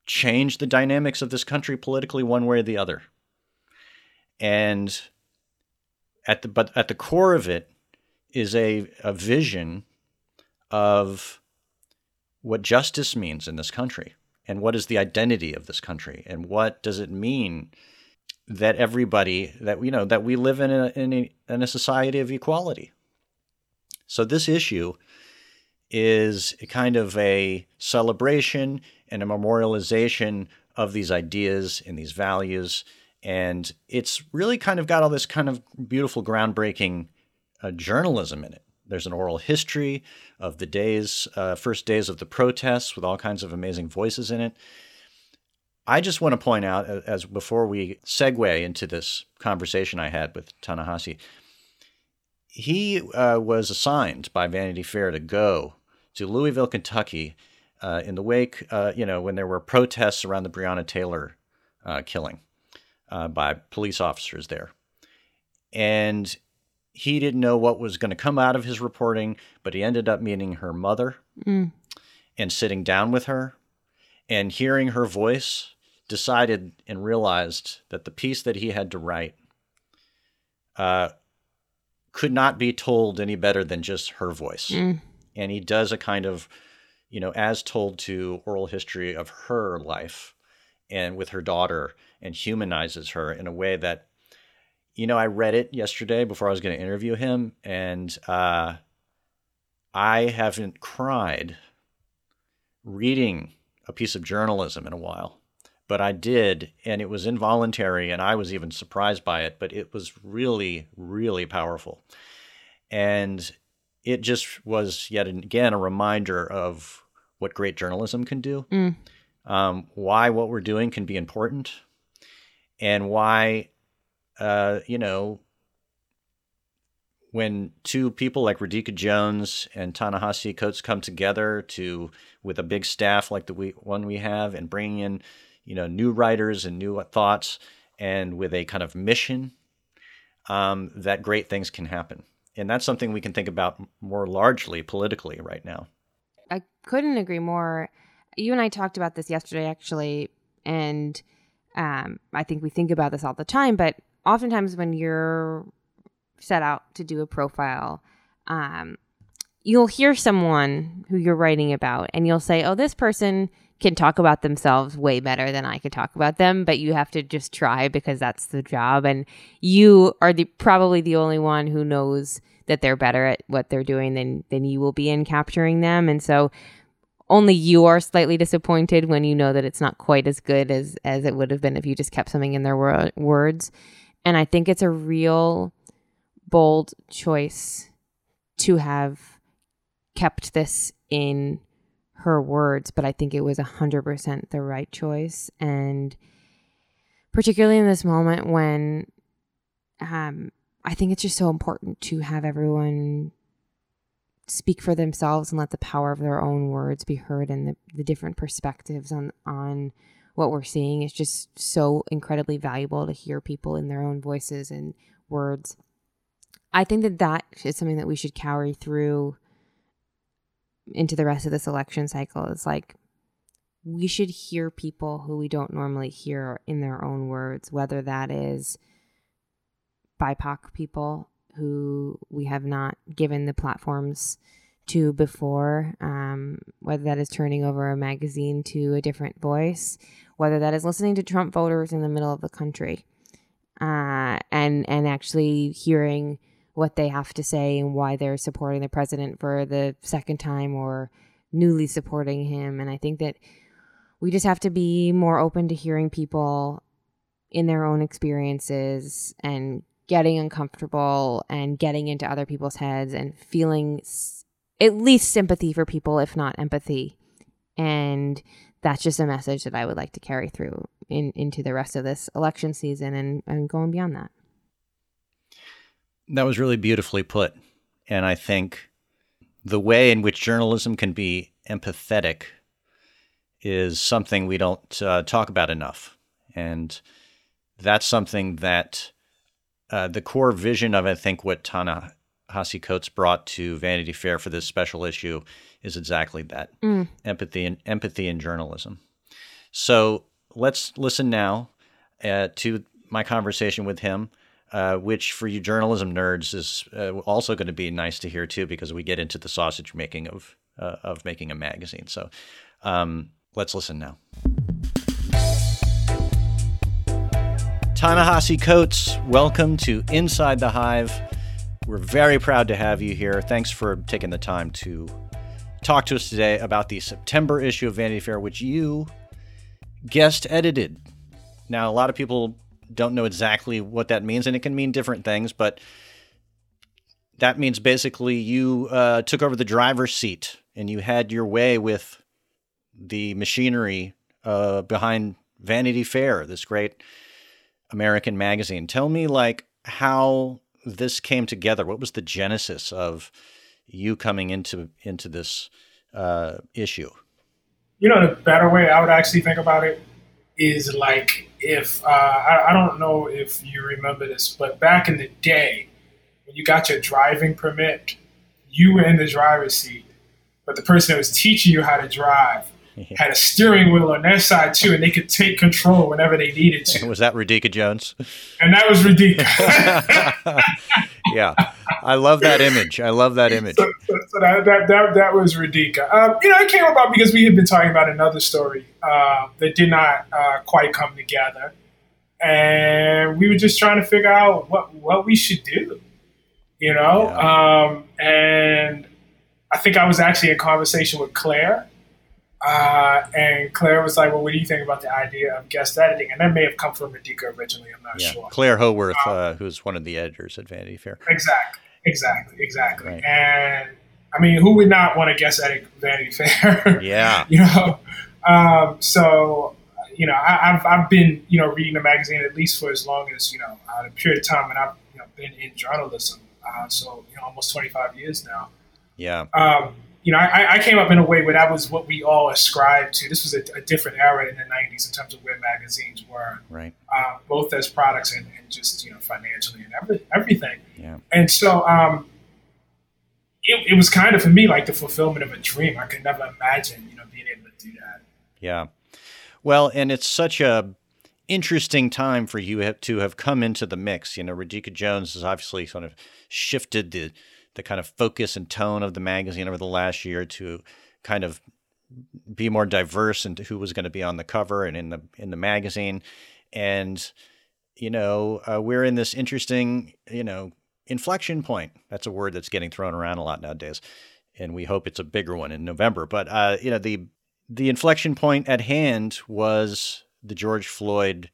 S2: change the dynamics of this country politically one way or the other. And at the but at the core of it is a, a vision of what justice means in this country and what is the identity of this country and what does it mean that everybody that you know that we live in a, in a, in a society of equality so this issue is kind of a celebration and a memorialization of these ideas and these values. And it's really kind of got all this kind of beautiful, groundbreaking uh, journalism in it. There's an oral history of the days, uh, first days of the protests with all kinds of amazing voices in it. I just want to point out, as before we segue into this conversation I had with Ta-Nehisi, he uh, was assigned by Vanity Fair to go to Louisville, Kentucky, uh, in the wake, uh, you know, when there were protests around the Breonna Taylor uh, killing uh, by police officers there. And he didn't know what was going to come out of his reporting, but he ended up meeting her mother mm. and sitting down with her and hearing her voice, decided and realized that the piece that he had to write uh, could not be told any better than just her voice. Mm. And he does a kind of you know, as told to oral history of her life and with her daughter and humanizes her in a way that, you know, I read it yesterday before I was going to interview him, and uh, I haven't cried reading a piece of journalism in a while. But I did, and it was involuntary, and I was even surprised by it, but it was really, really powerful. And it just was yet again a reminder of what great journalism can do,
S1: Mm.
S2: um, why what we're doing can be important, and why, uh, you know, when two people like Radhika Jones and Ta-Nehisi Coates come together to with a big staff like the we, one we have and bringing in, you know, new writers and new thoughts and with a kind of mission, um, that great things can happen. And that's something we can think about more largely politically right now.
S1: I couldn't agree more. You and I talked about this yesterday, actually, and um, I think we think about this all the time. But oftentimes, when you're set out to do a profile, um, you'll hear someone who you're writing about, and you'll say, "Oh, this person can talk about themselves way better than I could talk about them." But you have to just try because that's the job, and you are the probably the only one who knows that they're better at what they're doing than than you will be in capturing them and so only you are slightly disappointed when you know that it's not quite as good as as it would have been if you just kept something in their wor- words and i think it's a real bold choice to have kept this in her words but i think it was 100% the right choice and particularly in this moment when um I think it's just so important to have everyone speak for themselves and let the power of their own words be heard and the, the different perspectives on on what we're seeing is just so incredibly valuable to hear people in their own voices and words. I think that that is something that we should carry through into the rest of this election cycle. is like we should hear people who we don't normally hear in their own words, whether that is BIPOC people who we have not given the platforms to before, um, whether that is turning over a magazine to a different voice, whether that is listening to Trump voters in the middle of the country, uh, and and actually hearing what they have to say and why they're supporting the president for the second time or newly supporting him. And I think that we just have to be more open to hearing people in their own experiences and getting uncomfortable and getting into other people's heads and feeling s- at least sympathy for people, if not empathy. And that's just a message that I would like to carry through in, into the rest of this election season and, and going beyond that.
S2: That was really beautifully put. And I think the way in which journalism can be empathetic is something we don't uh, talk about enough. And that's something that uh, the core vision of, I think, what Ta-Nehisi Coates brought to Vanity Fair for this special issue is exactly that
S1: Mm.
S2: empathy and empathy in journalism. So let's listen now uh, to my conversation with him, uh, which for you journalism nerds is uh, also going to be nice to hear too, because we get into the sausage making of uh, of making a magazine. So um, let's listen now. Ta-Nehisi Coates, welcome to Inside the Hive. We're very proud to have you here. Thanks for taking the time to talk to us today about the September issue of Vanity Fair, which you guest edited. Now, a lot of people don't know exactly what that means, and it can mean different things, but that means basically you uh, took over the driver's seat and you had your way with the machinery uh, behind Vanity Fair, this great American magazine. Tell me, like, how this came together. What was the genesis of you coming into into this uh, issue?
S5: You know, the better way I would actually think about it is like if uh, I, I don't know if you remember this, but back in the day when you got your driving permit, you were in the driver's seat, but the person that was teaching you how to drive had a steering wheel on their side too, and they could take control whenever they needed to.
S2: Was that Radhika Jones?
S5: And that was Radhika.
S2: yeah, I love that image. I love that image.
S5: so, so, So that, that, that, that was Radhika. Um, you know, it came about because we had been talking about another story uh, that did not uh, quite come together. And we were just trying to figure out what, what we should do, you know?
S2: Yeah.
S5: Um, and I think I was actually in conversation with Claire. Uh, and Claire was like, well, what do you think about the idea of guest editing? And that may have come from Radhika originally. I'm not
S2: Yeah.
S5: sure.
S2: Claire Howorth, uh, who's one of the editors at Vanity Fair.
S5: Exactly, exactly, exactly.
S2: Right.
S5: And I mean, who would not want to guest edit Vanity Fair?
S2: Yeah.
S5: you know. Um, so, you know, I, I've I've been you know reading the magazine at least for as long as you know uh, the period of time, and I've you know been in journalism. Uh, so you know, almost 25 years now.
S2: Yeah.
S5: Um, you know, I, I came up in a way where that was what we all ascribed to. This was a, a different era in the 90s in terms of where magazines were,
S2: Right.
S5: uh, both as products and, and just you know financially and every, everything.
S2: Yeah.
S5: And so um, it, it was kind of for me like the fulfillment of a dream. I could never imagine, you know, being able to do that.
S2: Yeah. Well, and it's such a interesting time for you to have come into the mix. You know, Radhika Jones has obviously sort of shifted the the kind of focus and tone of the magazine over the last year to kind of be more diverse into who was going to be on the cover and in the in the magazine. And you know, uh, we're in this interesting, you know, inflection point. That's a word that's getting thrown around a lot nowadays, and we hope it's a bigger one in November. But uh, you know, the the inflection point at hand was the George Floyd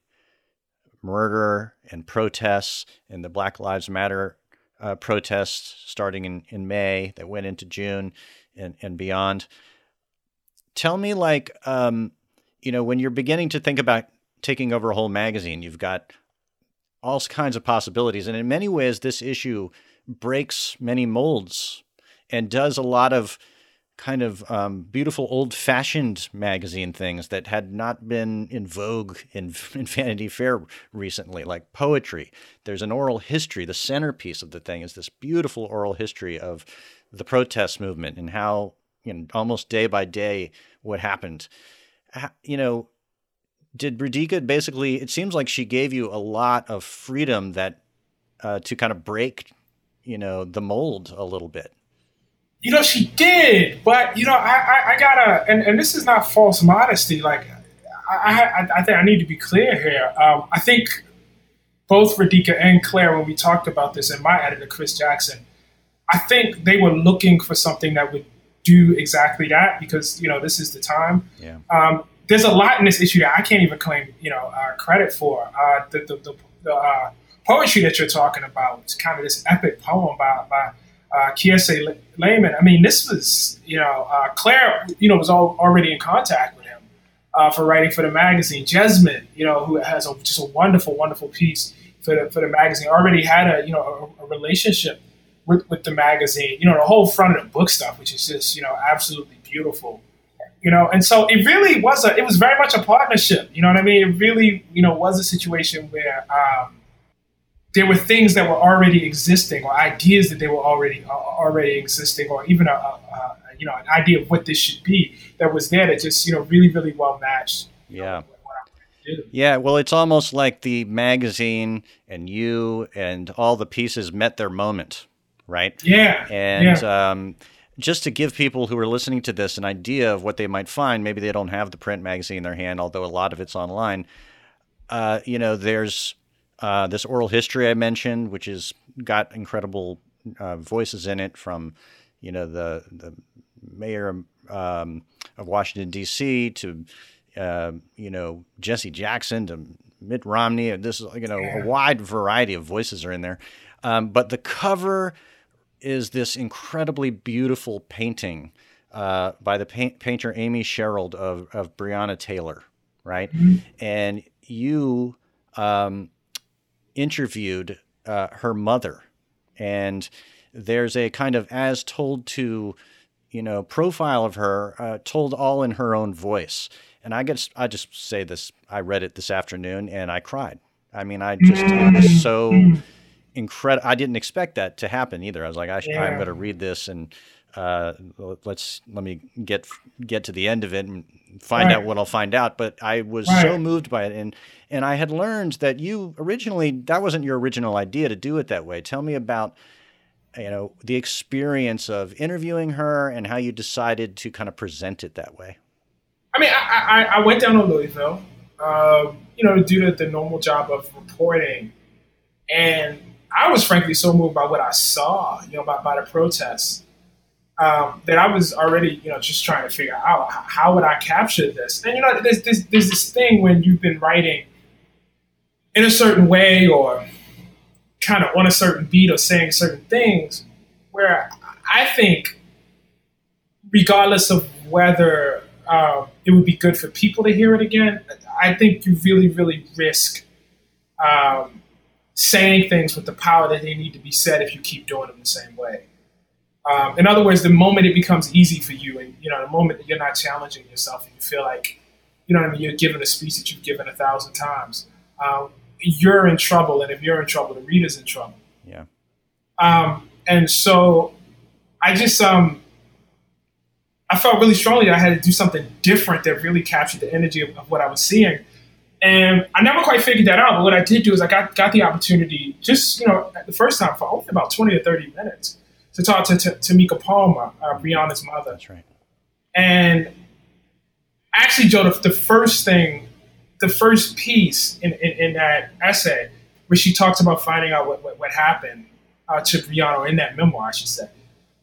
S2: murder and protests and the Black Lives Matter uh, protests starting in, in May that went into June and, and beyond. Tell me, like, um, you know, when you're beginning to think about taking over a whole magazine, you've got all kinds of possibilities. And in many ways, this issue breaks many molds and does a lot of kind of um, beautiful old fashioned magazine things that had not been in vogue in, in Vanity Fair recently, like poetry. There's an oral history. The centerpiece of the thing is this beautiful oral history of the protest movement and how, you know, almost day by day, what happened. You know, did Radhika basically, it seems like she gave you a lot of freedom that uh, to kind of break, you know, the mold a little bit.
S5: You know, she did, but you know, I, I, I gotta, and, and this is not false modesty. Like, I, I, I think I need to be clear here. Um, I think both Radhika and Claire, when we talked about this, and my editor Chris Jackson, I think they were looking for something that would do exactly that because you know this is the time.
S2: Yeah.
S5: Um, there's a lot in this issue that I can't even claim you know uh, credit for. Uh, the the, the, the uh, poetry that you're talking about, it's kind of this epic poem by by uh, Kiese Laymon. I mean, this was you know uh, Claire, you know, was all, already in contact with him uh, for writing for the magazine. Jesmyn, you know, who has a, just a wonderful, wonderful piece for the, for the magazine, already had a you know a, a relationship with, with the magazine. You know, the whole front of the book stuff, which is just you know absolutely beautiful. You know, and so it really was a it was very much a partnership. You know what I mean? It really you know was a situation where. Um, there were things that were already existing, or ideas that they were already uh, already existing, or even a, a, a you know an idea of what this should be that was there that just you know really really well matched.
S2: Yeah.
S5: what I wanted to do.
S2: Yeah, well, it's almost like the magazine and you and all the pieces met their moment, right?
S5: Yeah,
S2: And
S5: yeah.
S2: um, just to give people who are listening to this an idea of what they might find, maybe they don't have the print magazine in their hand, although a lot of it's online. Uh, you know, there's uh, this oral history I mentioned, which has got incredible uh, voices in it from, you know, the the mayor um, of Washington D.C. to, uh, you know, Jesse Jackson to Mitt Romney. This is, you know, a wide variety of voices are in there. Um, but the cover is this incredibly beautiful painting uh, by the paint, painter Amy Sherald of, of Breonna Taylor, right? And you um, interviewed uh, her mother, and there's a kind of as told to, you know, profile of her, uh, told all in her own voice. And I guess I just say this. I read it this afternoon, and I cried. I mean, I just it was so incredible. I didn't expect that to happen either. I was like, I I'm going to read this and uh, let's let me get get to the end of it and find
S5: Right.
S2: out what I'll find out. But I was so moved by it, and and I had learned that you originally that wasn't your original idea to do it that way. Tell me about you know, the experience of interviewing her and how you decided to kind of present it that way.
S5: I mean, I, I, I went down to Louisville, um, you know, to do the, the normal job of reporting. And I was frankly so moved by what I saw, you know, by, by the protests, um, that I was already, you know, just trying to figure out how, how would I capture this. And, you know, there's, there's, there's this thing when you've been writing in a certain way or kind of on a certain beat or saying certain things where I think, regardless of whether um, it would be good for people to hear it again, I think you really, really risk um, saying things with the power that they need to be said if you keep doing them the same way. Um, in other words, the moment it becomes easy for you, and you know, the moment that you're not challenging yourself, and you feel like, you know, what I mean, you're giving a speech that you've given a thousand times. Um, you're in trouble, and if you're in trouble, the reader's in trouble.
S2: Yeah.
S5: Um, and so, I just um, I felt really strongly I had to do something different that really captured the energy of, of, what I was seeing. And I never quite figured that out. But what I did do is I got, got the opportunity, just you know, the first time for only about twenty or thirty minutes, to talk to, to Tamika Palmer, uh, Breonna's mother.
S2: That's right.
S5: And actually, Joe, the, the first thing the first piece in, in, in, that essay where she talks about finding out what, what, what happened uh, to Breonna in that memoir, should say.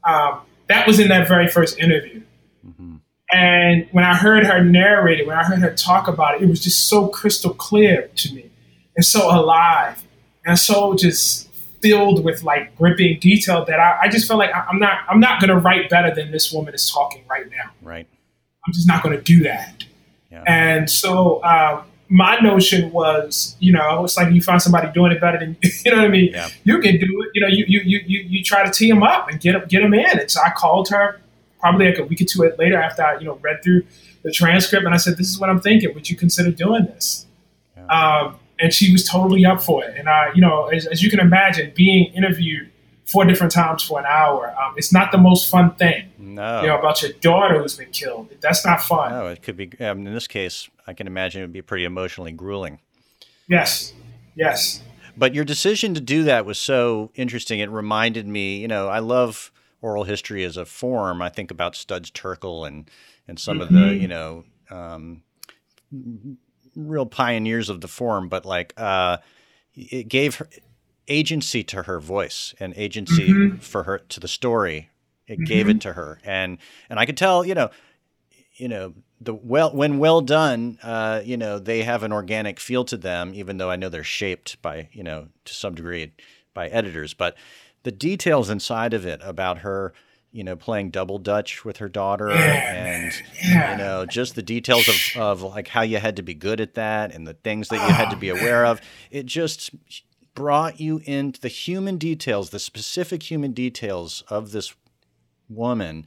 S5: Um, that was in that very first interview. Mm-hmm. And when I heard her narrate it, when I heard her talk about it, it was just so crystal clear to me and so alive and so just filled with like gripping detail that I, I just felt like I, I'm not I'm not gonna write better than this woman is talking right now.
S2: Right.
S5: I'm just not gonna do that. Yeah. And so um, my notion was, you know, it's like you find somebody doing it better than you know what I mean. Yeah. You can do it. You know, you you you you, you try to tee them up and get them get them in. And so I called her probably like a week or two later after I you know read through the transcript and I said, "This is what I'm thinking. Would you consider doing this?" Yeah. Um, and she was totally up for it. And I, you know, as, as you can imagine, being interviewed four different times for an hour. Um, it's not the most fun thing.
S2: No.
S5: You know, about your daughter who's been killed. That's not fun.
S2: No, it could be, um, in this case, I can imagine it would be pretty emotionally grueling.
S5: Yes. Yes.
S2: But your decision to do that was so interesting. It reminded me, you know, I love oral history as a form. I think about Studs Terkel and, and some mm-hmm. of the, mm-hmm. you know, um, real pioneers of the form, but like, uh, it gave her, agency to her voice and agency mm-hmm. for her to the story. It mm-hmm. gave it to her, and and I could tell, you know, you know, the well when well done, uh, you know, they have an organic feel to them, even though I know they're shaped by, you know, to some degree by editors, but the details inside of it about her you know, playing double dutch with her daughter and,
S5: yeah.
S2: you know, just the details of, of like how you had to be good at that and the things that you had to be oh, aware of. It just, brought you into the human details, the specific human details of this woman.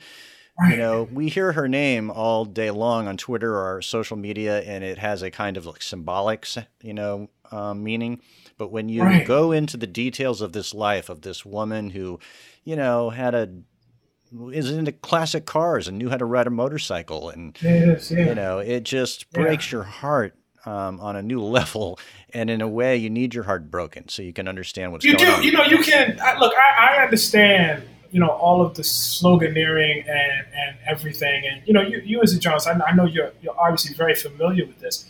S2: Right. You know, we hear her name all day long on Twitter or social media, and it has a kind of like symbolic, you know, um, meaning. But when you right. go into the details of this life of this woman who, you know, had a is into classic cars and knew how to ride a motorcycle, and
S5: yes, yeah.
S2: you know, it just breaks yeah. your heart um, on a new level. And in a way, you need your heart broken so you can understand what's
S5: you
S2: going
S5: do,
S2: on.
S5: You know, you can I, look. I, I, understand. You know all of the sloganeering and and everything. And you know, you, you as a journalist, I, I know you're you're obviously very familiar with this.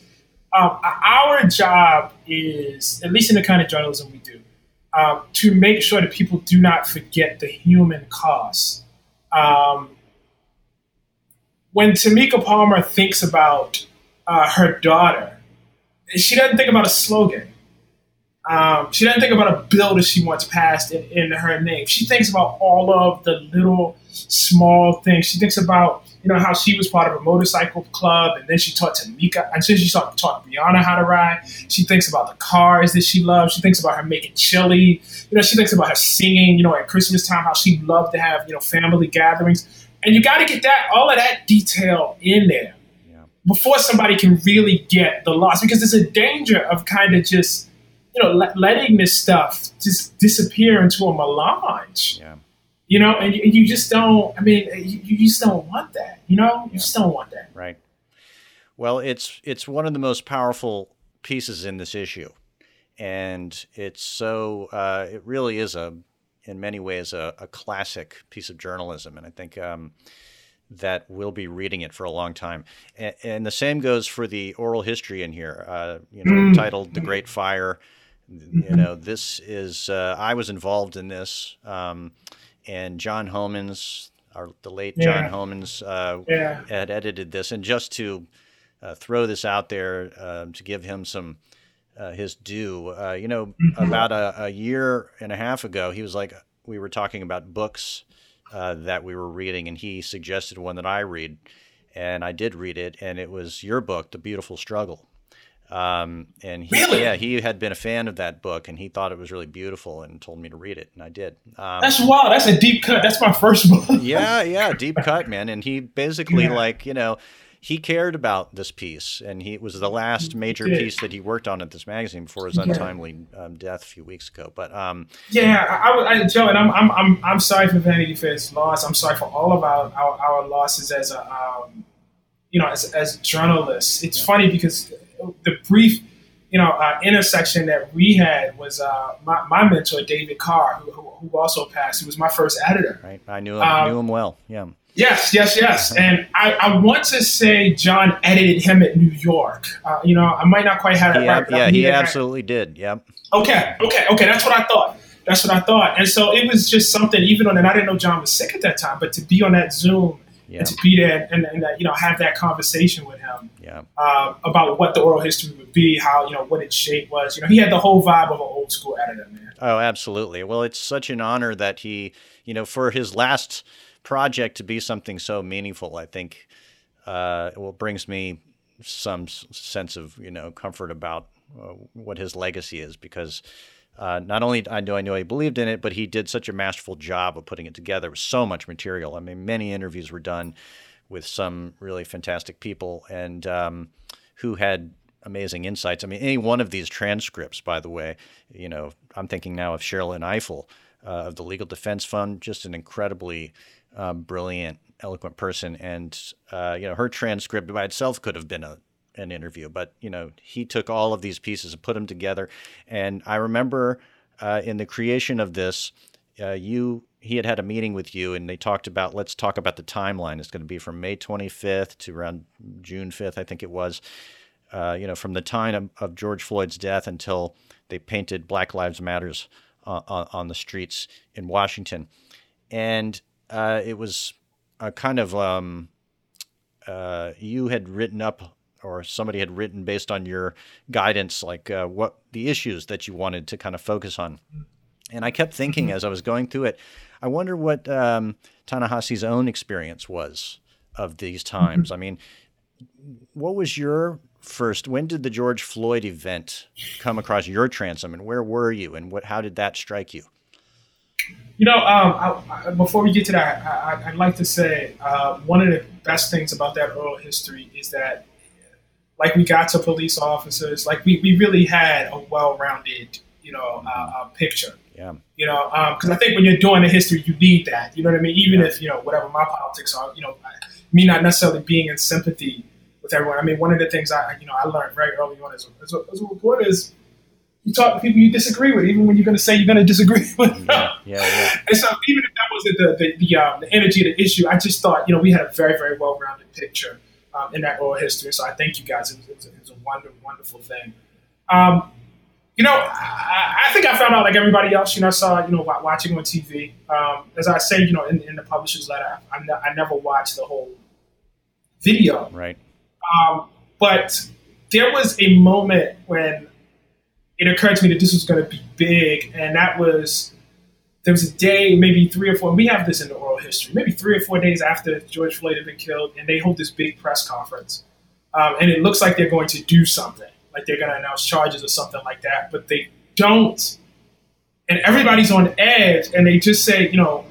S5: Um, our job is, at least in the kind of journalism we do, um, to make sure that people do not forget the human cost. Um, when Tamika Palmer thinks about uh, her daughter, she doesn't think about a slogan. Um, she doesn't think about a bill that she wants passed in, in her name. She thinks about all of the little small things. She thinks about you know how she was part of a motorcycle club, and then she taught Tamika, and then she taught, taught Breonna how to ride. She thinks about the cars that she loves. She thinks about her making chili. You know, she thinks about her singing. You know, at Christmas time, how she loved to have you know family gatherings. And you got to get that all of that detail in there before somebody can really get the loss because there's a danger of kind of just you know let, letting this stuff just disappear into a melange
S2: yeah.
S5: you know and you, you, just don't i mean you, you, just don't want that you know you yeah. just don't want that
S2: right well it's it's one of the most powerful pieces in this issue and it's so uh, it really is a in many ways a, a, classic piece of journalism, and I think um, that we'll be reading it for a long time. And, and, the same goes for the oral history in here, uh, you know, mm. titled "The Great Fire." You know, this is uh, I was involved in this, um, and John Homans, our the late yeah. John Homans, uh, yeah. had edited this, and just to uh, throw this out there um, to give him some uh, his due. Uh, you know, mm-hmm. about a, a, year and a half ago, he was like, we were talking about books uh, that we were reading, and he suggested one that I read, and I did read it, and it was your book, The Beautiful Struggle. Um, and he,
S5: really?
S2: yeah, he had been a fan of that book, and he thought it was really beautiful, and told me to read it, and I did.
S5: Um, That's wild. That's a deep cut. That's my first book.
S2: yeah, yeah, deep cut, man. And he basically yeah. like you know he cared about this piece, and he was the last major piece that he worked on at this magazine before his untimely um, death a few weeks ago. But um,
S5: yeah, I, I, Joe, and I'm, I'm, I'm, I'm sorry for Vanity Fair's loss. I'm sorry for all of our, our, our losses as a, um, you know, as, as journalists. It's funny because the brief, you know, uh, intersection that we had was uh, my, my mentor David Carr, who, who, also passed. He was my first editor.
S2: Right, I knew him, um, knew him well. Yeah.
S5: Yes, yes, yes. And I, I, want to say John edited him at New York. Uh, you know, I might not quite have it right.
S2: Yeah, he absolutely did. Yep.
S5: Okay, okay, okay. That's what I thought. That's what I thought. And so it was just something, even on, and I didn't know John was sick at that time, but to be on that Zoom yeah. and to be there and, and, and, you know, have that conversation with him
S2: yeah.
S5: uh, about what the oral history would be, how, you know, what its shape was. You know, he had the whole vibe of an old school editor, man.
S2: Oh, absolutely. Well, it's such an honor that he, you know, for his last – project to be something so meaningful, I think, uh, well, brings me some sense of you know comfort about uh, what his legacy is because. Uh, not only I know I know he believed in it, but he did such a masterful job of putting it together. with so much material. I mean, many interviews were done with some really fantastic people and um, who had amazing insights. I mean, any one of these transcripts, by the way, you know, I'm thinking now of Sherrilyn Ifill uh, of the Legal Defense Fund, just an incredibly um, brilliant, eloquent person, and uh, you know her transcript by itself could have been a an interview, but you know he took all of these pieces and put them together. And I remember uh, in the creation of this, uh, you he had had a meeting with you, and they talked about let's talk about the timeline. It's going to be from May 25th to around June 5th, I think it was. Uh, you know, from the time of, of, George Floyd's death until they painted Black Lives Matters on, on the streets in Washington, and uh, it was a kind of um, uh, you had written up or somebody had written based on your guidance, like uh, what the issues that you wanted to kind of focus on. And I kept thinking mm-hmm. as I was going through it, I wonder what um, Ta-Nehisi's own experience was of these times. Mm-hmm. I mean, what was your first? When did the George Floyd event come across your transom, and where were you, and what? How did that strike you?
S5: You know, um, I, I, before we get to that, I, would like to say uh, one of the best things about that oral history is that, like, we got to police officers, like, we, we really had a well rounded, you know, uh, uh, picture.
S2: Yeah.
S5: You know, because um, I think when you're doing the history, you need that. You know what I mean? Even yeah. if, you know, whatever my politics are, you know, me not necessarily being in sympathy with everyone. I mean, one of the things I, you know, I learned very early on as a, as a, as a reporter is you talk to people you disagree with, even when you're going to say you're going to disagree with them.
S2: Yeah, yeah, yeah.
S5: And so, even if that wasn't the the the, um, the, energy of the issue, I just thought you know we had a very very well rounded picture um, in that oral history. So I thank you guys. It was, it was, a, it was a wonderful wonderful thing. Um, you know, I, I, think I found out like everybody else. You know, I saw you know watching on TV. Um, as I say, you know, in, in the publisher's letter, I, I, I, never watched the whole video.
S2: Right.
S5: Um, but there was a moment when it occurred to me that this was going to be big, and that was there was a day, maybe three or four. We have this in the oral history. Maybe three or four days after George Floyd had been killed, and they hold this big press conference, um, and it looks like they're going to do something, like they're going to announce charges or something like that, but they don't. And everybody's on edge, and they just say, you know,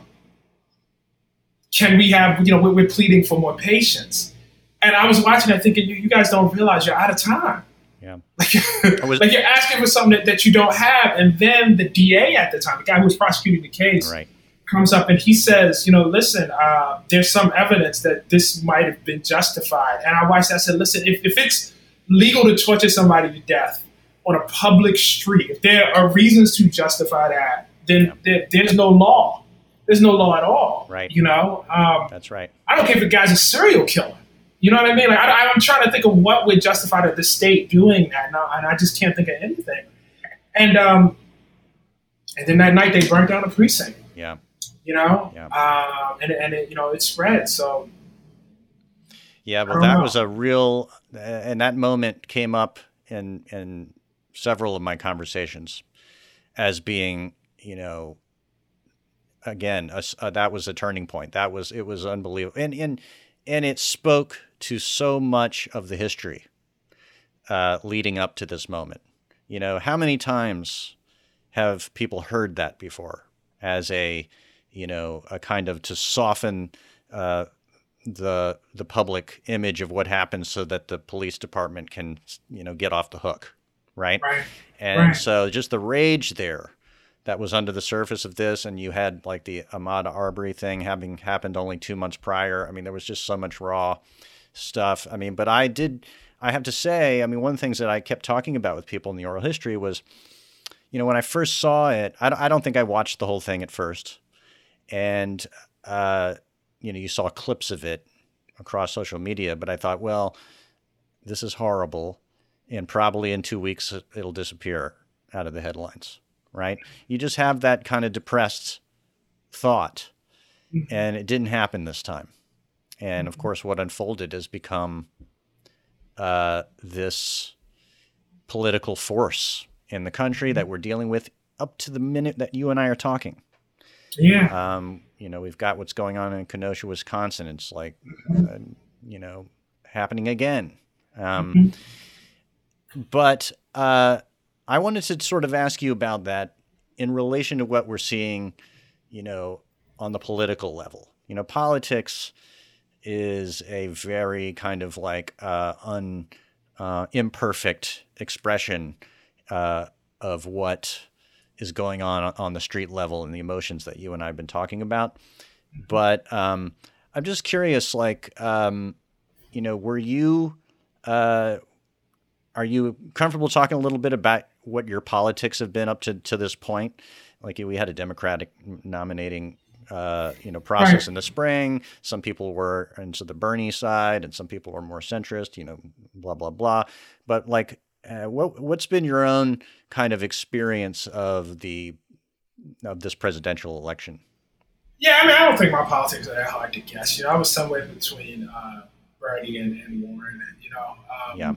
S5: can we have, you know, we're, we're pleading for more patience. And I was watching that thinking, you, you guys don't realize you're out of time.
S2: Yeah.
S5: Like, was, like you're asking for something that, that you don't have. And then the DA at the time, the guy who was prosecuting the case,
S2: right.
S5: comes up and he says, you know, listen, uh, there's some evidence that this might have been justified. And I watched that. I said, listen, if, if it's legal to torture somebody to death on a public street, if there are reasons to justify that, then
S2: Yeah.
S5: there, there's no law. There's no law at all.
S2: Right.
S5: You know. Um,
S2: That's right.
S5: I don't care if the guy's a serial killer. You know what I mean? Like I, I'm trying to think of what would justify the, the state doing that, and I, and I just can't think of anything. And um, and then that night they burnt down a precinct.
S2: Yeah.
S5: You know,
S2: Yeah.
S5: um, and and it, you know it spread. So
S2: Yeah, well, that
S5: know.
S2: was a real, uh, and that moment came up in in several of my conversations as being, you know, again, a s uh, that was a turning point. That was it was unbelievable, and and and it spoke to so much of the history uh, leading up to this moment. You know, how many times have people heard that before as a, you know, a kind of to soften. Uh, the the public image of what happens so that the police department can you know get off the hook right,
S5: right,
S2: and
S5: right.
S2: so just the rage there that was under the surface of this and you had like the Ahmaud Arbery thing having happened only 2 months prior I mean there was just so much raw stuff. I mean but I did I have to say I mean one of the things that I kept talking about with people in the oral history was you know when I first saw it I don't, I don't think I watched the whole thing at first. And uh you know, you saw clips of it across social media, but I thought, well, this is horrible, and probably in two weeks it'll disappear out of the headlines, right? You just have that kind of depressed thought, and it didn't happen this time. And of course, what unfolded has become uh, this political force in the country that we're dealing with up to the minute that you and I are talking.
S5: yeah,
S2: Um, you know, we've got what's going on in Kenosha, Wisconsin. It's like, uh, you know, happening again. Um, But uh, I wanted to sort of ask you about that in relation to what we're seeing, you know, on the political level. You know, politics is a very kind of like uh, un uh, imperfect expression uh, of what is going on on the street level and the emotions that you and I have been talking about. But um, I'm just curious, like, um, you know, were you, uh, are you comfortable talking a little bit about what your politics have been up to to this point? Like, we had a Democratic nominating, uh, you know, process
S5: Right.
S2: in the spring. Some people were into the Bernie side, and some people were more centrist. You know, blah blah blah. But like, uh, what what's been your own kind of experience of the of this presidential election?
S5: yeah. I mean, I don't think my politics are that hard to guess. You know, I was somewhere between uh, Bernie and, and Warren. You know, um,
S2: Yeah.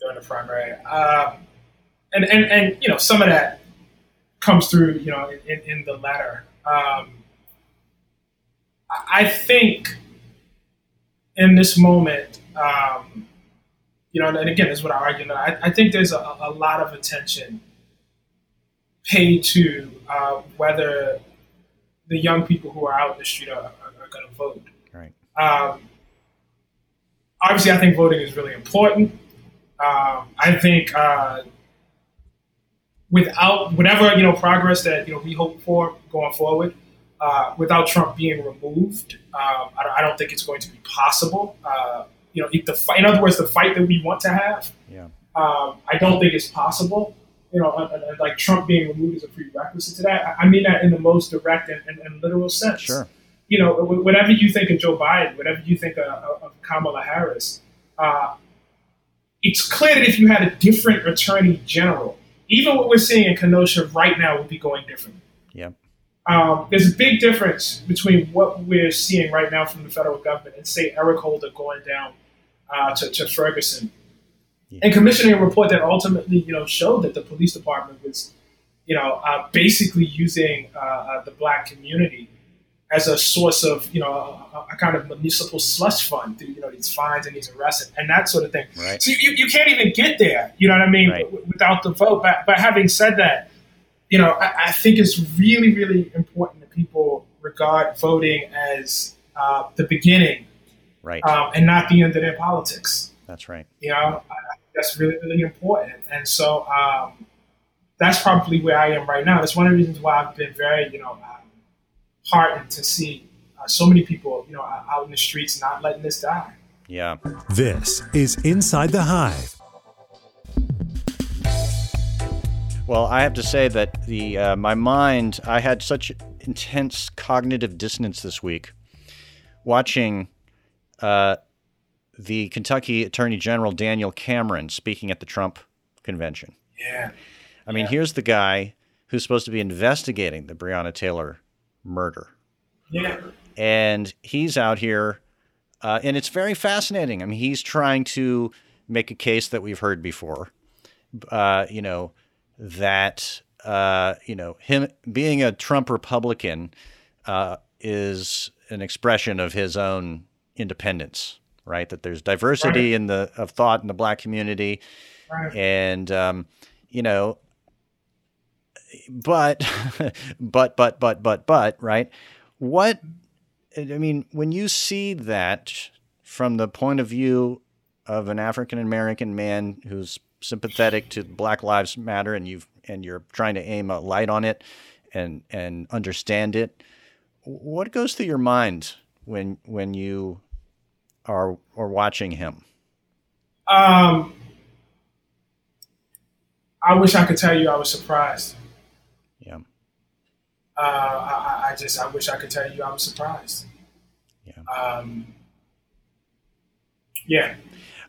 S5: during the primary, um, and and and you know, some of that comes through. You know, in, in the latter. Um, I think in this moment, um, you know, and again, this is what I argue. I, I think there's a, a lot of attention paid to uh, whether the young people who are out in the street are, are, are going to vote.
S2: Right.
S5: Um, obviously, I think voting is really important. Um, I think uh, without whatever you know progress that you know we hope for going forward, uh, without Trump being removed, um, I, don't- I don't think it's going to be possible. Uh, you know, if the fight, in other words, the fight that we want to have,
S2: Yeah.
S5: um, I don't think it's possible. You know, uh, uh, like Trump being removed is a prerequisite to that. I- mean that in the most direct and, and, and literal sense
S2: Sure.
S5: you know, whatever you think of Joe Biden, whatever you think of, of of Kamala Harris, uh, it's clear that if you had a different attorney general, even what we're seeing in Kenosha right now would be going differently.
S2: Yeah.
S5: Um, there's a big difference between what we're seeing right now from the federal government and, say, Eric Holder going down uh, to, to Ferguson
S2: Yeah.
S5: and commissioning a report that ultimately, you know, showed that the police department was, you know, uh, basically using uh, uh, the black community as a source of, you know, a, a kind of municipal slush fund through, you know, these fines and these arrests and that sort of thing.
S2: Right.
S5: So you, you can't even get there, you know what I mean,
S2: Right.
S5: w- without the vote. But, but having said that, you know, I, I think it's really, really important that people regard voting as uh, the beginning
S2: Right.
S5: um, and not the end of their politics.
S2: That's right.
S5: You know, I, I think that's really, really important. And so um, that's probably where I am right now. That's one of the reasons why I've been very, you know, um, heartened to see uh, so many people, you know, out in the streets not letting this die.
S2: Yeah.
S3: This is Inside the Hive.
S2: Well, I have to say that the uh, my mind, I had such intense cognitive dissonance this week watching uh, the Kentucky Attorney General Daniel Cameron speaking at the Trump convention.
S5: Yeah.
S2: I mean, here's the guy who's supposed to be investigating the Breonna Taylor murder.
S5: Yeah.
S2: and he's out here, uh, and it's very fascinating. I mean, he's trying to make a case that we've heard before. Uh, you know that uh, you know him being a Trump Republican uh, is an expression of his own independence, right? That there's diversity in the of thought in the black community,
S5: Right.
S2: and um, you know, but but but but but but right what i mean when you see that from the point of view of an african american man who's sympathetic to black lives matter and you've and you're trying to aim a light on it and and understand it what goes through your mind when when you are are watching him
S5: Um, I wish I could tell you I was surprised.
S2: yeah
S5: Uh, I, I- I just I wish I could tell you I was surprised.
S2: Yeah.
S5: Um, yeah.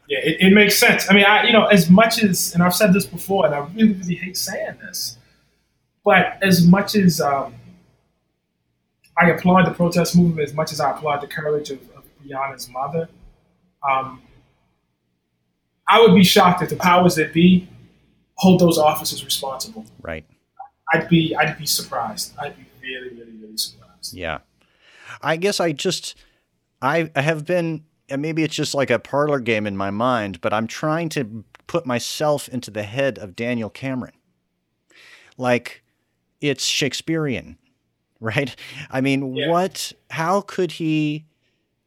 S5: Yeah, it, it makes sense. I mean, I you know, as much as and I've said this before, and I really really hate saying this, but as much as um, I applaud the protest movement, as much as I applaud the courage of, of Breonna's mother, um, I would be shocked if the powers that be hold those officers responsible.
S2: right
S5: I'd be I'd be surprised. I'd be really really really surprised.
S2: Yeah. I guess I just I I have been and maybe it's just like a parlor game in my mind, but I'm trying to put myself into the head of Daniel Cameron. Like it's Shakespearean, right? I mean,
S5: Yeah.
S2: what how could he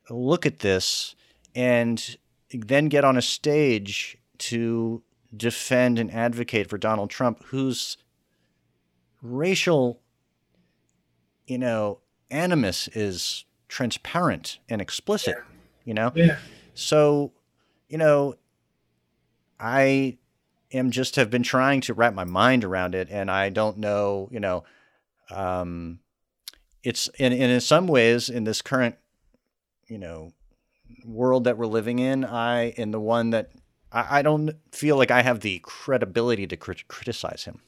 S2: look at this and then get on a stage to defend and advocate for Donald Trump whose racial you know, animus is transparent and explicit, you know?
S5: Yeah.
S2: So, you know, I am just have been trying to wrap my mind around it and I don't know, you know, um it's in in some ways in this current, you know, world that we're living in, I in the one that I, I don't feel like I have the credibility to crit- criticize him.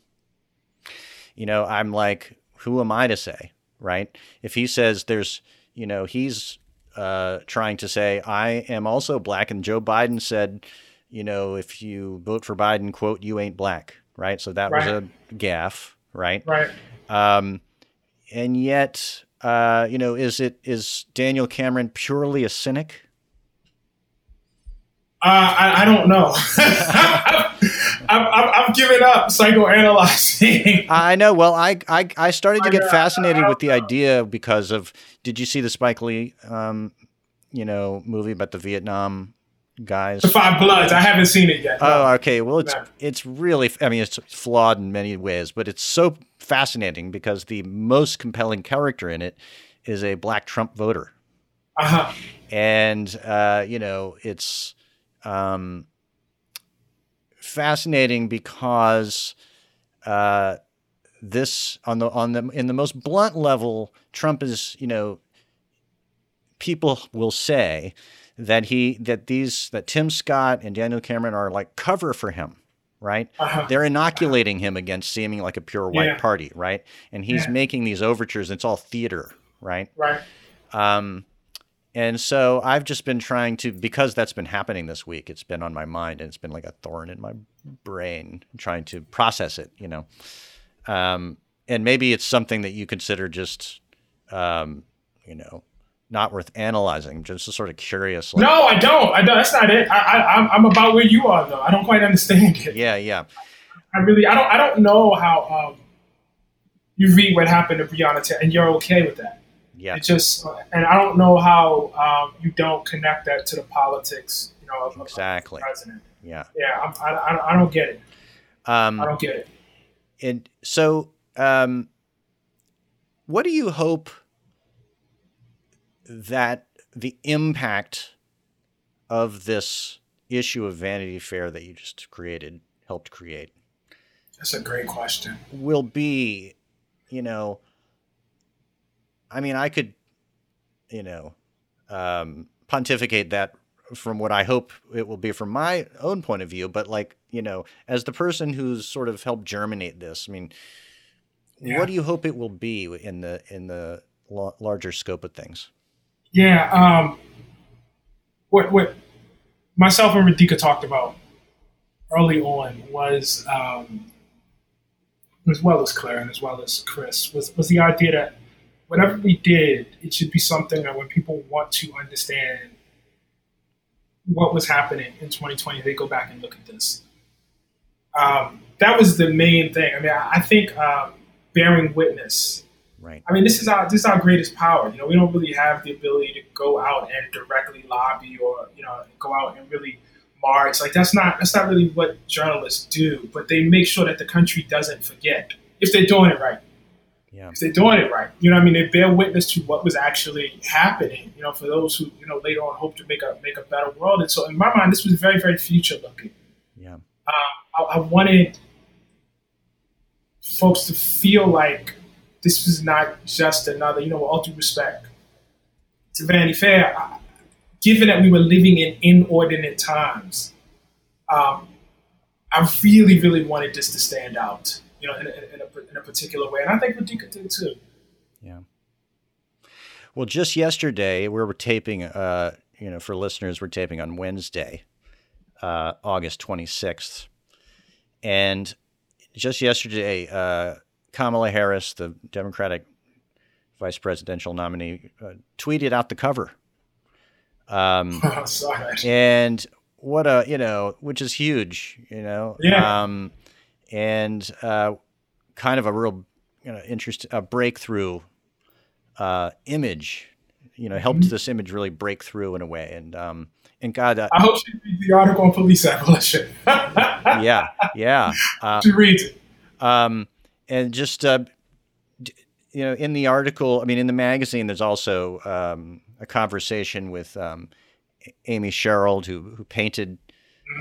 S2: You know, I'm like, who am I to say, right? If he says there's, you know, he's uh, trying to say, I am also black, and Joe Biden said, you know, if you vote for Biden, quote, you ain't black, right? So that was a gaffe, right?
S5: Right.
S2: Um, and yet, uh, you know, is it is Daniel Cameron purely a cynic?
S5: Uh, I, I don't know. I've, I've, I've given up psychoanalyzing.
S2: I know. Well, I I, I started to get
S5: know.
S2: fascinated with the idea because of. Did you see the Spike Lee, um, you know, movie about the Vietnam guys?
S5: the Five Bloods. I haven't seen it yet.
S2: Oh, okay. Well, it's
S5: No.
S2: it's really. I mean, it's flawed in many ways, but it's so fascinating because the most compelling character in it is a black Trump voter,
S5: Uh-huh.
S2: and uh, you know, it's um, fascinating because uh, this on the on the in the most blunt level, Trump is you know people will say that he that these that Tim Scott and Daniel Cameron are like cover for him, right?
S5: Uh-huh.
S2: They're inoculating him against seeming like a pure white
S5: Yeah.
S2: party, right? And he's
S5: Yeah.
S2: making these overtures. It's all theater, right?
S5: Right.
S2: Um, and so I've just been trying to because that's been happening this week. It's been on my mind and it's been like a thorn in my brain, trying to process it. You know, um, and maybe it's something that you consider just, um, you know, not worth analyzing. Just to sort of curious. Like,
S5: No, I don't. I don't. That's not it. I, I, I'm, I'm about where you are, though. I don't quite understand it.
S2: Yeah, yeah,
S5: I really, I don't, I don't know how um, you read what happened to Breonna Taylor, and you're okay with that.
S2: Yeah.
S5: It just, and I don't know how um, you don't connect that to the politics, you know, of,
S2: Exactly.
S5: president.
S2: Yeah.
S5: Yeah, I, I, I don't get it.
S2: Um,
S5: I don't get it.
S2: And so, um, what do you hope that the impact of this issue of Vanity Fair that you just created helped create?
S5: That's a great question.
S2: Will be, you know, I mean, I could, you know, um, pontificate that from what I hope it will be from my own point of view, but like, you know, as the person who's sort of helped germinate this, I mean, yeah. what do you hope it will be in the in the larger scope of things?
S5: Yeah, um, what what myself and Radhika talked about early on was, um, as well as Claire and as well as Chris, was was the idea that whatever we did, it should be something that when people want to understand what was happening in 2020, they go back and look at this. Um, that was the main thing. I mean, I, I think um, bearing witness.
S2: Right.
S5: I mean, this is our this is our greatest power. You know, we don't really have the ability to go out and directly lobby or you know go out and really march. Like that's not that's not really what journalists do. But they make sure that the country doesn't forget if they're doing it right.
S2: Yeah.
S5: If they're doing it right, you know, I mean, they bear witness to what was actually happening. You know, for those who you know later on hope to make a make a better world. And so, in my mind, this was very very future looking.
S2: Yeah. Um,
S5: I, I wanted folks to feel like this was not just another, you know, with all due respect to Vanity Fair, given that we were living in inordinate times, um, I really, really wanted this to stand out, you know, in a, in a, in a particular way. And I think Radhika did too.
S2: Yeah. Well, just yesterday, we were taping, uh, you know, for listeners, we're taping on Wednesday, uh, August 26th. And just yesterday, uh, Kamala Harris, the Democratic vice presidential nominee, uh, tweeted out the cover.
S5: Um,
S2: and what a you know, which is huge, you know.
S5: Yeah.
S2: Um, and uh, kind of a real you know interest a breakthrough uh, image. You know, helped mm-hmm. this image really break through in a way. And um, and God, uh,
S5: I hope she reads the article on police abolition.
S2: yeah, yeah.
S5: Uh, she reads it.
S2: Um, and just uh, you know, in the article, I mean, in the magazine, there's also um, a conversation with um, Amy Sherald, who who painted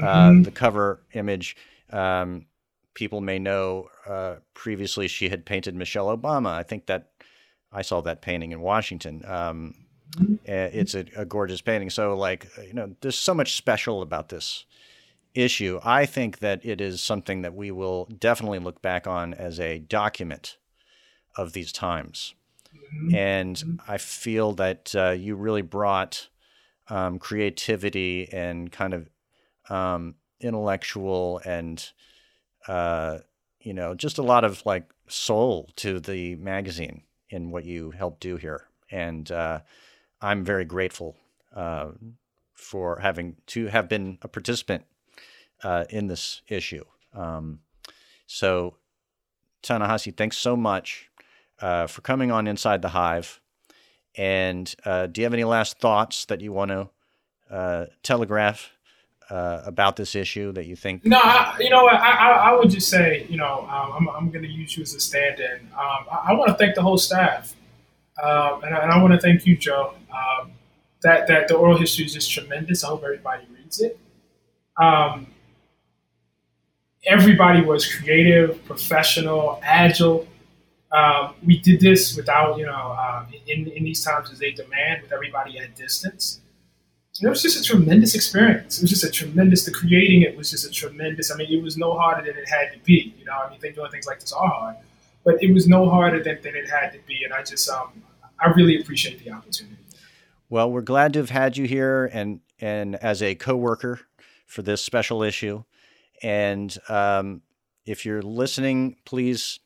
S2: uh, mm-hmm. the cover image. Um, people may know uh, previously she had painted Michelle Obama. I think that I saw that painting in Washington. Um, it's a, a, gorgeous painting. So, like, you know, there's so much special about this issue, I think that it is something that we will definitely look back on as a document of these times. Mm-hmm. And. I feel that uh, you really brought um, creativity and kind of um, intellectual and, uh, you know, just a lot of like soul to the magazine in what you helped do here. And uh, I'm very grateful uh, for having to have been a participant uh, in this issue. Um, so, Ta-Nehisi, thanks so much uh, for coming on Inside the Hive. And uh, do you have any last thoughts that you want to telegraph uh, about this issue that you think?
S5: No, I, you know, I, I, would just say, you know, um, I'm, I'm going to use you as a stand-in. Um, I, I want to thank the whole staff, um, and, and, I, want to thank you, Joe. Um, that that the oral history is just tremendous. I hope everybody reads it. Um, everybody was creative, professional, agile. Um, we did this without, you know, um, in, in these times as they demand, with everybody at distance. And it was just a tremendous experience. It was just a tremendous. The creating it was just a tremendous. I mean, it was no harder than it had to be. You know, I mean, think doing things like this are hard, but it was no harder than, than it had to be. And I just, um, I really appreciate the opportunity.
S2: Well, we're glad to have had you here, and and as a coworker for this special issue. And um, if you're listening, please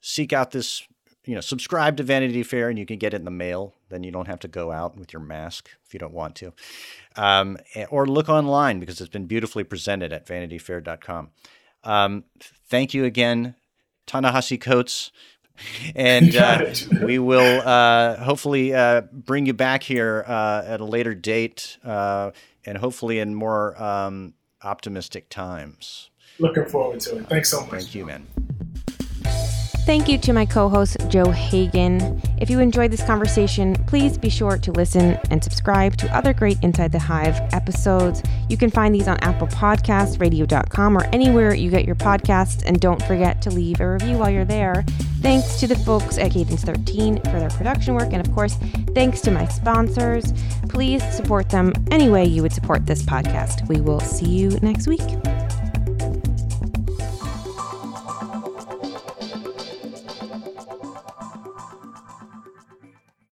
S2: seek out this, you know, subscribe to Vanity Fair and you can get it in the mail. Then you don't have to go out with your mask if you don't want to. Um, or look online because it's been beautifully presented at vanityfair.com. Um, thank you again, Ta-Nehisi Coates. And uh, we will uh, hopefully uh, bring you back here uh, at a later date uh, and hopefully in more um, optimistic times.
S5: Looking forward to it. Thanks so much.
S2: Thank you, man.
S1: Thank you to my co host, Joe Hagan. If you enjoyed this conversation, please be sure to listen and subscribe to other great Inside the Hive episodes. You can find these on Apple Podcasts, radio.com, or anywhere you get your podcasts. And don't forget to leave a review while you're there. Thanks to the folks at Cadence 13 for their production work. And of course, thanks to my sponsors. Please support them any way you would support this podcast. We will see you next week.